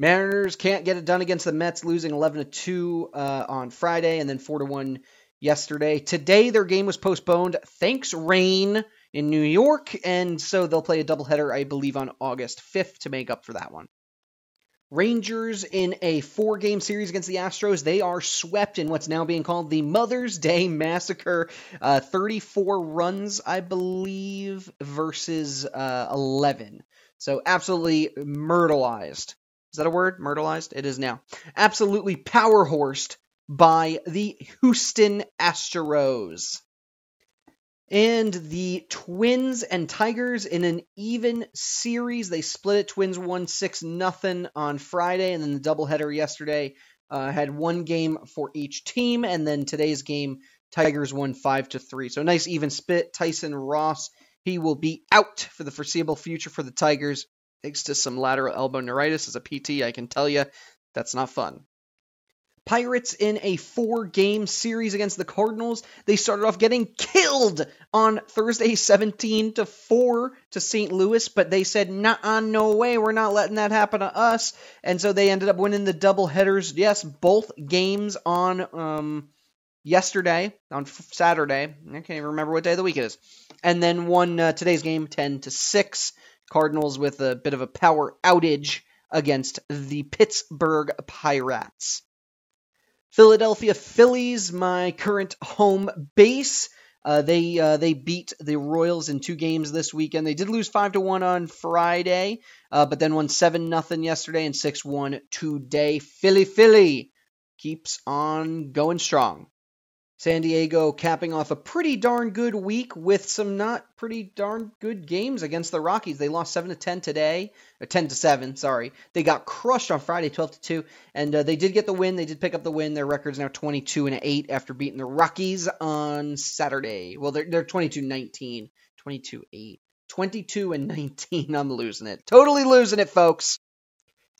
Mariners can't get it done against the Mets, losing 11 to 2 uh, on Friday and then 4 to 1 yesterday. Today, their game was postponed. Thanks, rain in New York, and so they'll play a doubleheader, I believe, on August 5th to make up for that one. Rangers in a four game series against the Astros. They are swept in what's now being called the Mother's Day Massacre. Uh, 34 runs, I believe, versus uh, 11. So absolutely myrtleized. Is that a word? Myrtleized? It is now. Absolutely power horsed by the Houston Astros. And the Twins and Tigers in an even series. They split it. Twins won 6 nothing on Friday, and then the doubleheader yesterday uh, had one game for each team. And then today's game, Tigers won 5 to 3. So nice even split. Tyson Ross, he will be out for the foreseeable future for the Tigers. Thanks to some lateral elbow neuritis as a PT, I can tell you that's not fun. Pirates in a four game series against the Cardinals. They started off getting killed on Thursday 17 to 4 to St. Louis, but they said, nah, no way, we're not letting that happen to us. And so they ended up winning the double headers. Yes, both games on um, yesterday, on Saturday. I can't even remember what day of the week it is. And then won uh, today's game 10 to 6. Cardinals with a bit of a power outage against the Pittsburgh Pirates. Philadelphia Phillies, my current home base. Uh, they uh, they beat the Royals in two games this weekend. They did lose five to one on Friday, uh, but then won seven nothing yesterday and six one today. Philly Philly keeps on going strong. San Diego capping off a pretty darn good week with some not pretty darn good games against the Rockies. They lost 7 to 10 today, or 10 to 7, sorry. They got crushed on Friday 12 to 2 and uh, they did get the win. They did pick up the win. Their record's now 22 and 8 after beating the Rockies on Saturday. Well, they're they're 22-19, 22-8. 22 and 19. I'm losing it. Totally losing it, folks.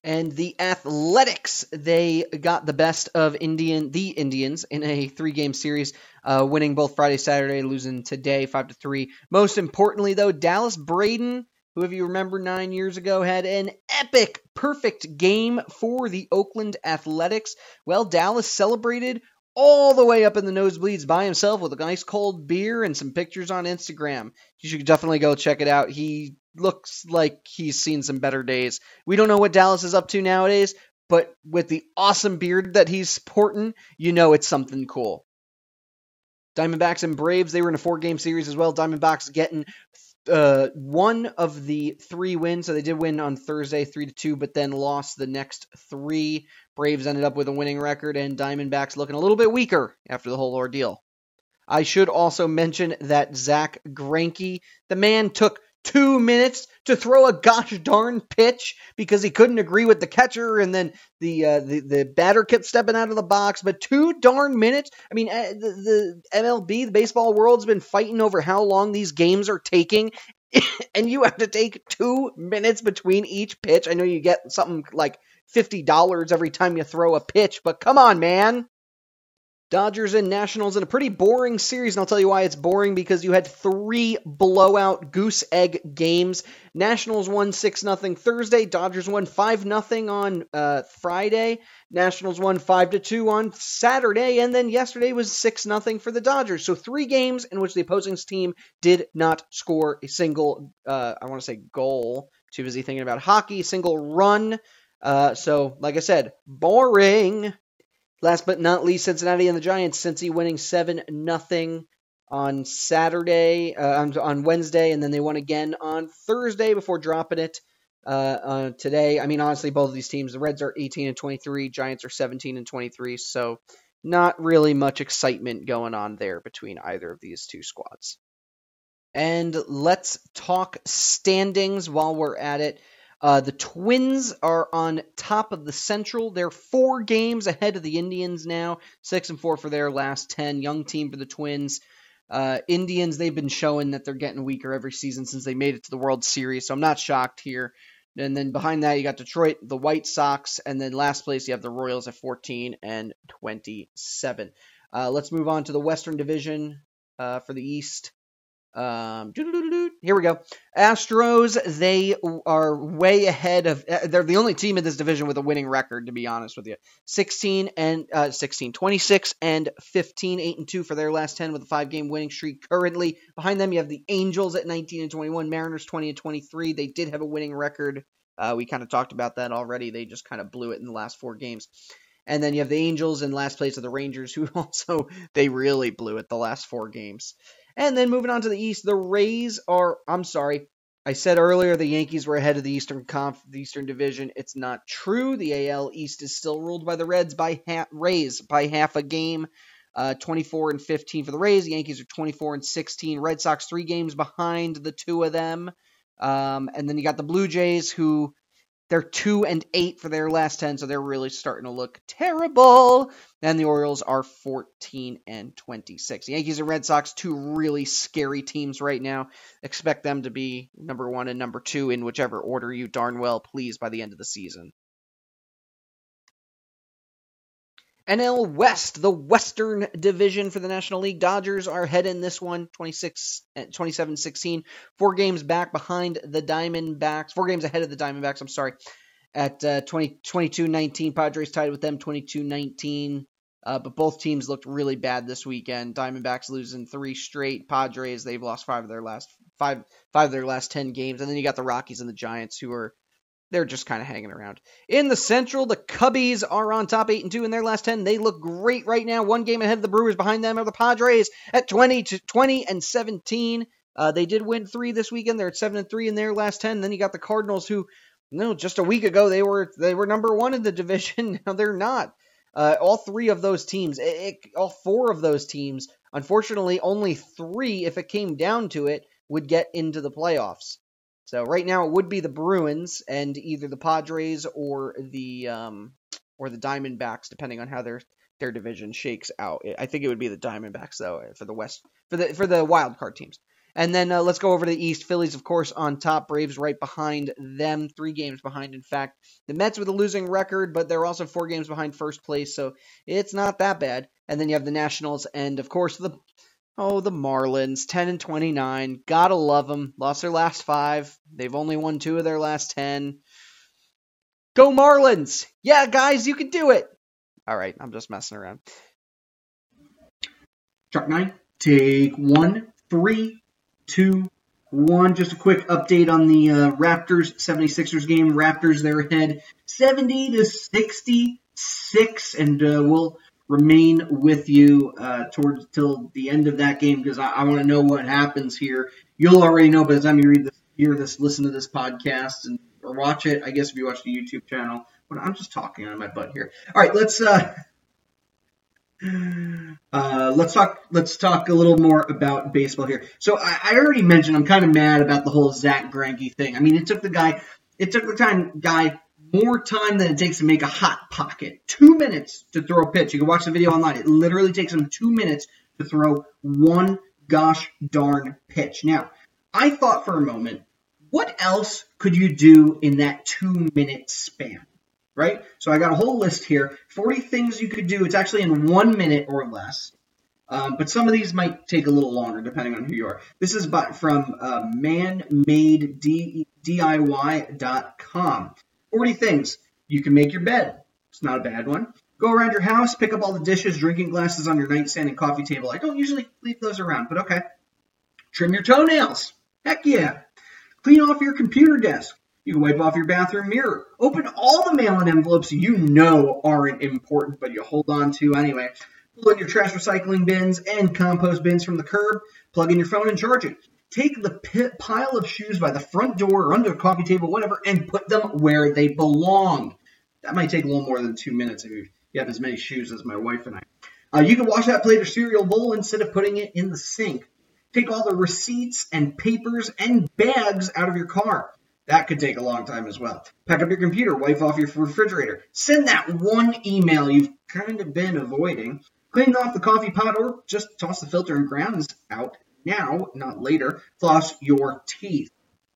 And the Athletics, they got the best of Indian, the Indians, in a three-game series, uh, winning both Friday, Saturday, losing today five to three. Most importantly, though, Dallas Braden who, if you remember nine years ago, had an epic, perfect game for the Oakland Athletics. Well, Dallas celebrated all the way up in the nosebleeds by himself with a nice cold beer and some pictures on Instagram. You should definitely go check it out. He looks like he's seen some better days. We don't know what Dallas is up to nowadays, but with the awesome beard that he's sporting, you know it's something cool. Diamondbacks and Braves, they were in a four game series as well. Diamondbacks getting uh, one of the three wins. So they did win on Thursday, three to two, but then lost the next three. Braves ended up with a winning record, and Diamondbacks looking a little bit weaker after the whole ordeal. I should also mention that Zack Greinke, the man took two minutes to throw a gosh darn pitch because he couldn't agree with the catcher, and then the uh, the the batter kept stepping out of the box. But two darn minutes. I mean, uh, the, the MLB, the baseball world's been fighting over how long these games are taking. and you have to take two minutes between each pitch. I know you get something like $50 every time you throw a pitch, but come on, man. Dodgers and Nationals in a pretty boring series, and I'll tell you why it's boring because you had three blowout goose egg games. Nationals won 6 0 Thursday, Dodgers won 5 0 on uh, Friday, Nationals won 5 2 on Saturday, and then yesterday was 6 0 for the Dodgers. So three games in which the opposing team did not score a single, uh, I want to say goal. Too busy thinking about hockey, single run. Uh, so, like I said, boring. Last but not least, Cincinnati and the Giants. Cincy winning seven nothing on Saturday, uh, on, Wednesday, and then they won again on Thursday before dropping it uh, today. I mean, honestly, both of these teams, the Reds are 18 and 23, Giants are 17 and 23, so not really much excitement going on there between either of these two squads. And let's talk standings while we're at it. Uh, the Twins are on top of the Central. They're four games ahead of the Indians now, six and four for their last ten. Young team for the Twins. Uh, Indians, they've been showing that they're getting weaker every season since they made it to the World Series, so I'm not shocked here. And then behind that, you got Detroit, the White Sox, and then last place you have the Royals at 14 and 27. Uh, let's move on to the Western Division uh, for the East. Um, here we go. Astros, they are way ahead of. uh, They're the only team in this division with a winning record, to be honest with you. 16 and uh, 16, 26 and 15, 8 and 2 for their last 10 with a five game winning streak currently. Behind them, you have the Angels at 19 and 21, Mariners 20 and 23. They did have a winning record. Uh, we kind of talked about that already. They just kind of blew it in the last four games. And then you have the Angels in last place of the Rangers, who also they really blew it the last four games. And then moving on to the East, the Rays are. I'm sorry, I said earlier the Yankees were ahead of the Eastern Conf, the Eastern Division. It's not true. The AL East is still ruled by the Reds by Rays by half a game. Uh, 24 and 15 for the Rays. The Yankees are 24 and 16. Red Sox three games behind the two of them. Um, and then you got the Blue Jays who they're two and eight for their last ten, so they're really starting to look terrible. And the Orioles are 14 and 26. The Yankees and Red Sox, two really scary teams right now. Expect them to be number one and number two in whichever order you darn well please by the end of the season. NL West, the Western Division for the National League. Dodgers are ahead in this one, 26, 27-16. Four games back behind the Diamondbacks. Four games ahead of the Diamondbacks, I'm sorry. At uh, 20, 22-19, Padres tied with them 22-19. Uh, but both teams looked really bad this weekend. Diamondbacks losing three straight. Padres they've lost five of their last five five of their last ten games, and then you got the Rockies and the Giants who are they're just kind of hanging around. In the Central, the Cubbies are on top 8 and 2 in their last 10. They look great right now. One game ahead of the Brewers. Behind them are the Padres at 20 to 20 and 17. Uh, they did win 3 this weekend. They're at 7 and 3 in their last 10. Then you got the Cardinals who no, just a week ago they were they were number 1 in the division. now they're not. Uh, all three of those teams, it, it, all four of those teams, unfortunately, only three, if it came down to it, would get into the playoffs. So right now it would be the Bruins and either the Padres or the um, or the Diamondbacks, depending on how their their division shakes out. I think it would be the Diamondbacks though for the West for the for the wild card teams. And then uh, let's go over to the East. Phillies, of course, on top. Braves right behind them, three games behind, in fact. The Mets with a losing record, but they're also four games behind first place, so it's not that bad. And then you have the Nationals, and of course the Oh, the Marlins, 10 and 29. Gotta love them. Lost their last five. They've only won two of their last 10. Go Marlins! Yeah, guys, you can do it! All right, I'm just messing around. Shark Nine, take one, three, two, one. Just a quick update on the uh, Raptors 76ers game. Raptors, they're ahead 70 to 66, and uh, we'll remain with you uh, towards till the end of that game because I, I want to know what happens here. You'll already know by the time you read this, hear this, listen to this podcast, and or watch it. I guess if you watch the YouTube channel. But I'm just talking on my butt here. All right, let's. Uh, uh, let's talk. Let's talk a little more about baseball here. So I, I already mentioned I'm kind of mad about the whole Zack Greinke thing. I mean, it took the guy, it took the time guy more time than it takes to make a hot pocket. Two minutes to throw a pitch. You can watch the video online. It literally takes him two minutes to throw one gosh darn pitch. Now, I thought for a moment, what else could you do in that two minute span? right? So I got a whole list here 40 things you could do. It's actually in one minute or less. Um, but some of these might take a little longer depending on who you are. This is by, from uh, manmadediy.com. 40 things. You can make your bed. It's not a bad one. Go around your house, pick up all the dishes, drinking glasses on your nightstand and coffee table. I don't usually leave those around, but okay. Trim your toenails. Heck yeah. Clean off your computer desk. You can wipe off your bathroom mirror. Open all the mail and envelopes you know aren't important, but you hold on to anyway. Pull in your trash recycling bins and compost bins from the curb. Plug in your phone and charge it. Take the pit pile of shoes by the front door or under the coffee table, whatever, and put them where they belong. That might take a little more than two minutes if you have as many shoes as my wife and I. Uh, you can wash that plate or cereal bowl instead of putting it in the sink. Take all the receipts and papers and bags out of your car. That could take a long time as well. Pack up your computer, wipe off your refrigerator, send that one email you've kind of been avoiding, clean off the coffee pot, or just toss the filter and grounds out now, not later. Floss your teeth.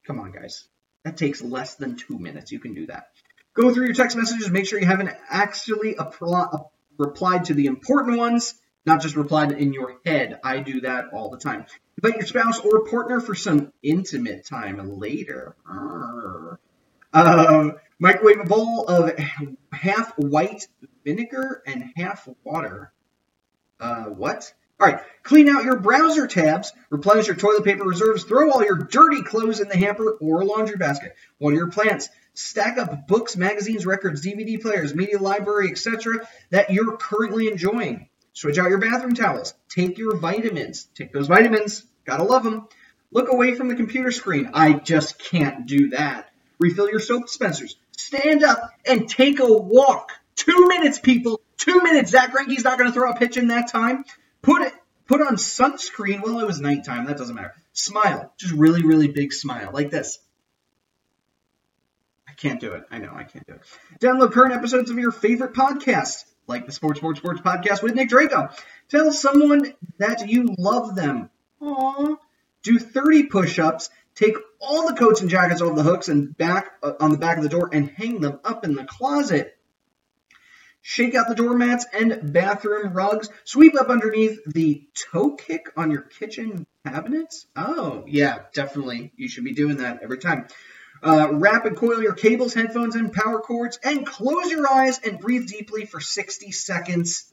Come on, guys. That takes less than two minutes. You can do that. Go through your text messages, make sure you haven't actually appl- replied to the important ones, not just replied in your head. I do that all the time. Invite your spouse or partner for some intimate time later. Um, microwave a bowl of half white vinegar and half water. Uh, what? All right, clean out your browser tabs, replenish your toilet paper reserves, throw all your dirty clothes in the hamper or laundry basket. Water your plants. Stack up books, magazines, records, DVD players, media library, etc. that you're currently enjoying. Switch out your bathroom towels. Take your vitamins. Take those vitamins. Gotta love them. Look away from the computer screen. I just can't do that. Refill your soap dispensers. Stand up and take a walk. Two minutes, people. Two minutes. Zack Greinke's not going to throw a pitch in that time. Put it. Put on sunscreen. Well, it was nighttime. That doesn't matter. Smile. Just really, really big smile. Like this. I can't do it. I know I can't do it. Download current episodes of your favorite podcast, like the Sports Sports Sports podcast with Nick Drago. Tell someone that you love them. Aww. Do 30 push-ups. Take all the coats and jackets off the hooks and back uh, on the back of the door and hang them up in the closet. Shake out the doormats and bathroom rugs. Sweep up underneath the toe kick on your kitchen cabinets. Oh, yeah, definitely. You should be doing that every time. Uh, wrap and coil your cables, headphones, and power cords, and close your eyes and breathe deeply for 60 seconds.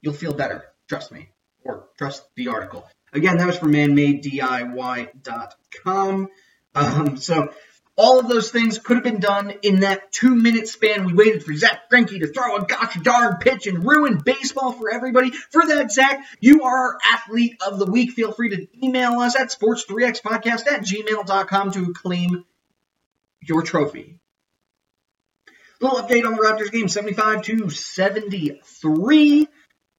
You'll feel better. Trust me. Or trust the article. Again, that was from manmadediy.com. Um, so all of those things could have been done in that two minute span. We waited for Zack Greinke to throw a gosh darn pitch and ruin baseball for everybody. For that, Zack, you are our athlete of the week. Feel free to email us at sports3xpodcast at gmail.com to claim your trophy. Little update on the Raptors game 75 to 73.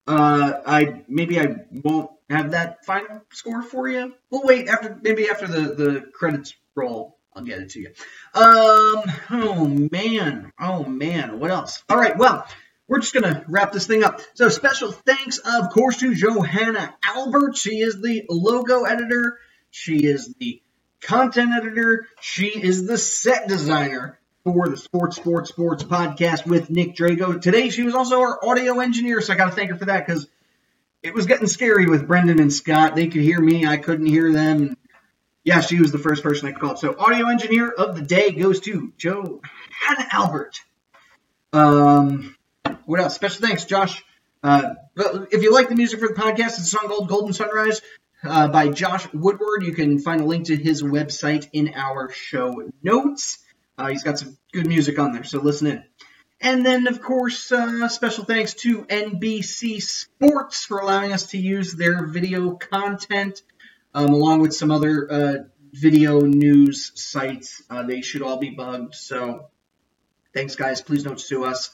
Uh, I maybe I won't have that final score for you. We'll wait after maybe after the the credits roll. I'll get it to you. Um. Oh man. Oh man. What else? All right. Well, we're just gonna wrap this thing up. So special thanks, of course, to Johanna Albert. She is the logo editor. She is the content editor. She is the set designer for the Sports Sports Sports podcast with Nick Drago. Today, she was also our audio engineer, so I got to thank her for that because it was getting scary with Brendan and Scott. They could hear me, I couldn't hear them. Yeah, she was the first person I called. So, audio engineer of the day goes to Joe Hannah Albert. Um, what else? Special thanks, Josh. Uh, if you like the music for the podcast, it's a song called Golden Sunrise uh, by Josh Woodward. You can find a link to his website in our show notes. Uh, he's got some good music on there, so listen in. And then, of course, uh, special thanks to NBC Sports for allowing us to use their video content, um, along with some other uh, video news sites. Uh, they should all be bugged, so thanks, guys. Please don't sue us.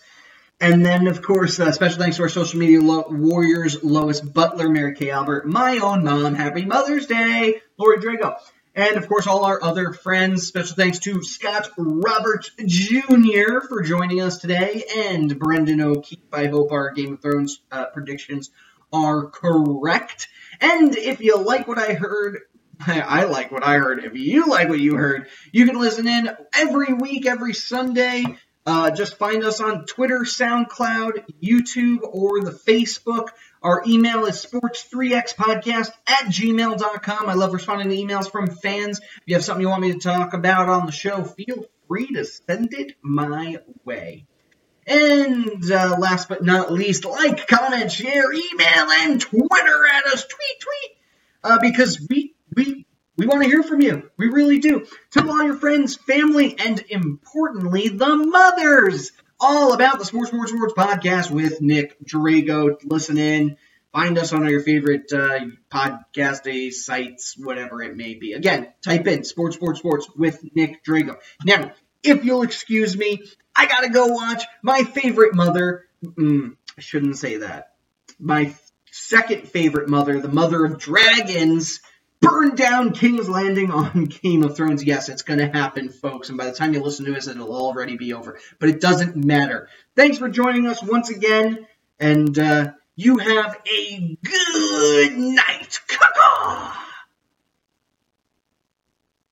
And then, of course, uh, special thanks to our social media lo- warriors, Lois Butler, Mary Kay Albert, my own mom, Happy Mother's Day, Lori Drago. And, of course, all our other friends. Special thanks to Scott Roberts Jr. for joining us today, and Brendan O'Keefe. I hope our Game of Thrones uh, predictions are correct. And if you like what I heard, I like what I heard. If you like what you heard, you can listen in every week, every Sunday. Uh, just find us on Twitter, SoundCloud, YouTube, or the Facebook. Our email is sports3xpodcast at gmail.com. I love responding to emails from fans. If you have something you want me to talk about on the show, feel free to send it my way. And uh, last but not least, like, comment, share, email, and Twitter at us. Tweet, tweet. Uh, because we, we, we want to hear from you. We really do. Tell all your friends, family, and importantly, the mothers all about the Sports, Sports, Sports podcast with Nick Drago. Listen in. Find us on your favorite uh, podcast sites, whatever it may be. Again, type in Sports, Sports, Sports with Nick Drago. Now, if you'll excuse me, I gotta go watch my favorite mother. Mm, I shouldn't say that. My second favorite mother, the mother of dragons, burn down King's Landing on Game of Thrones. Yes, it's going to happen, folks. And by the time you listen to this, it'll already be over. But it doesn't matter. Thanks for joining us once again. And uh, you have a good night. Caw-caw!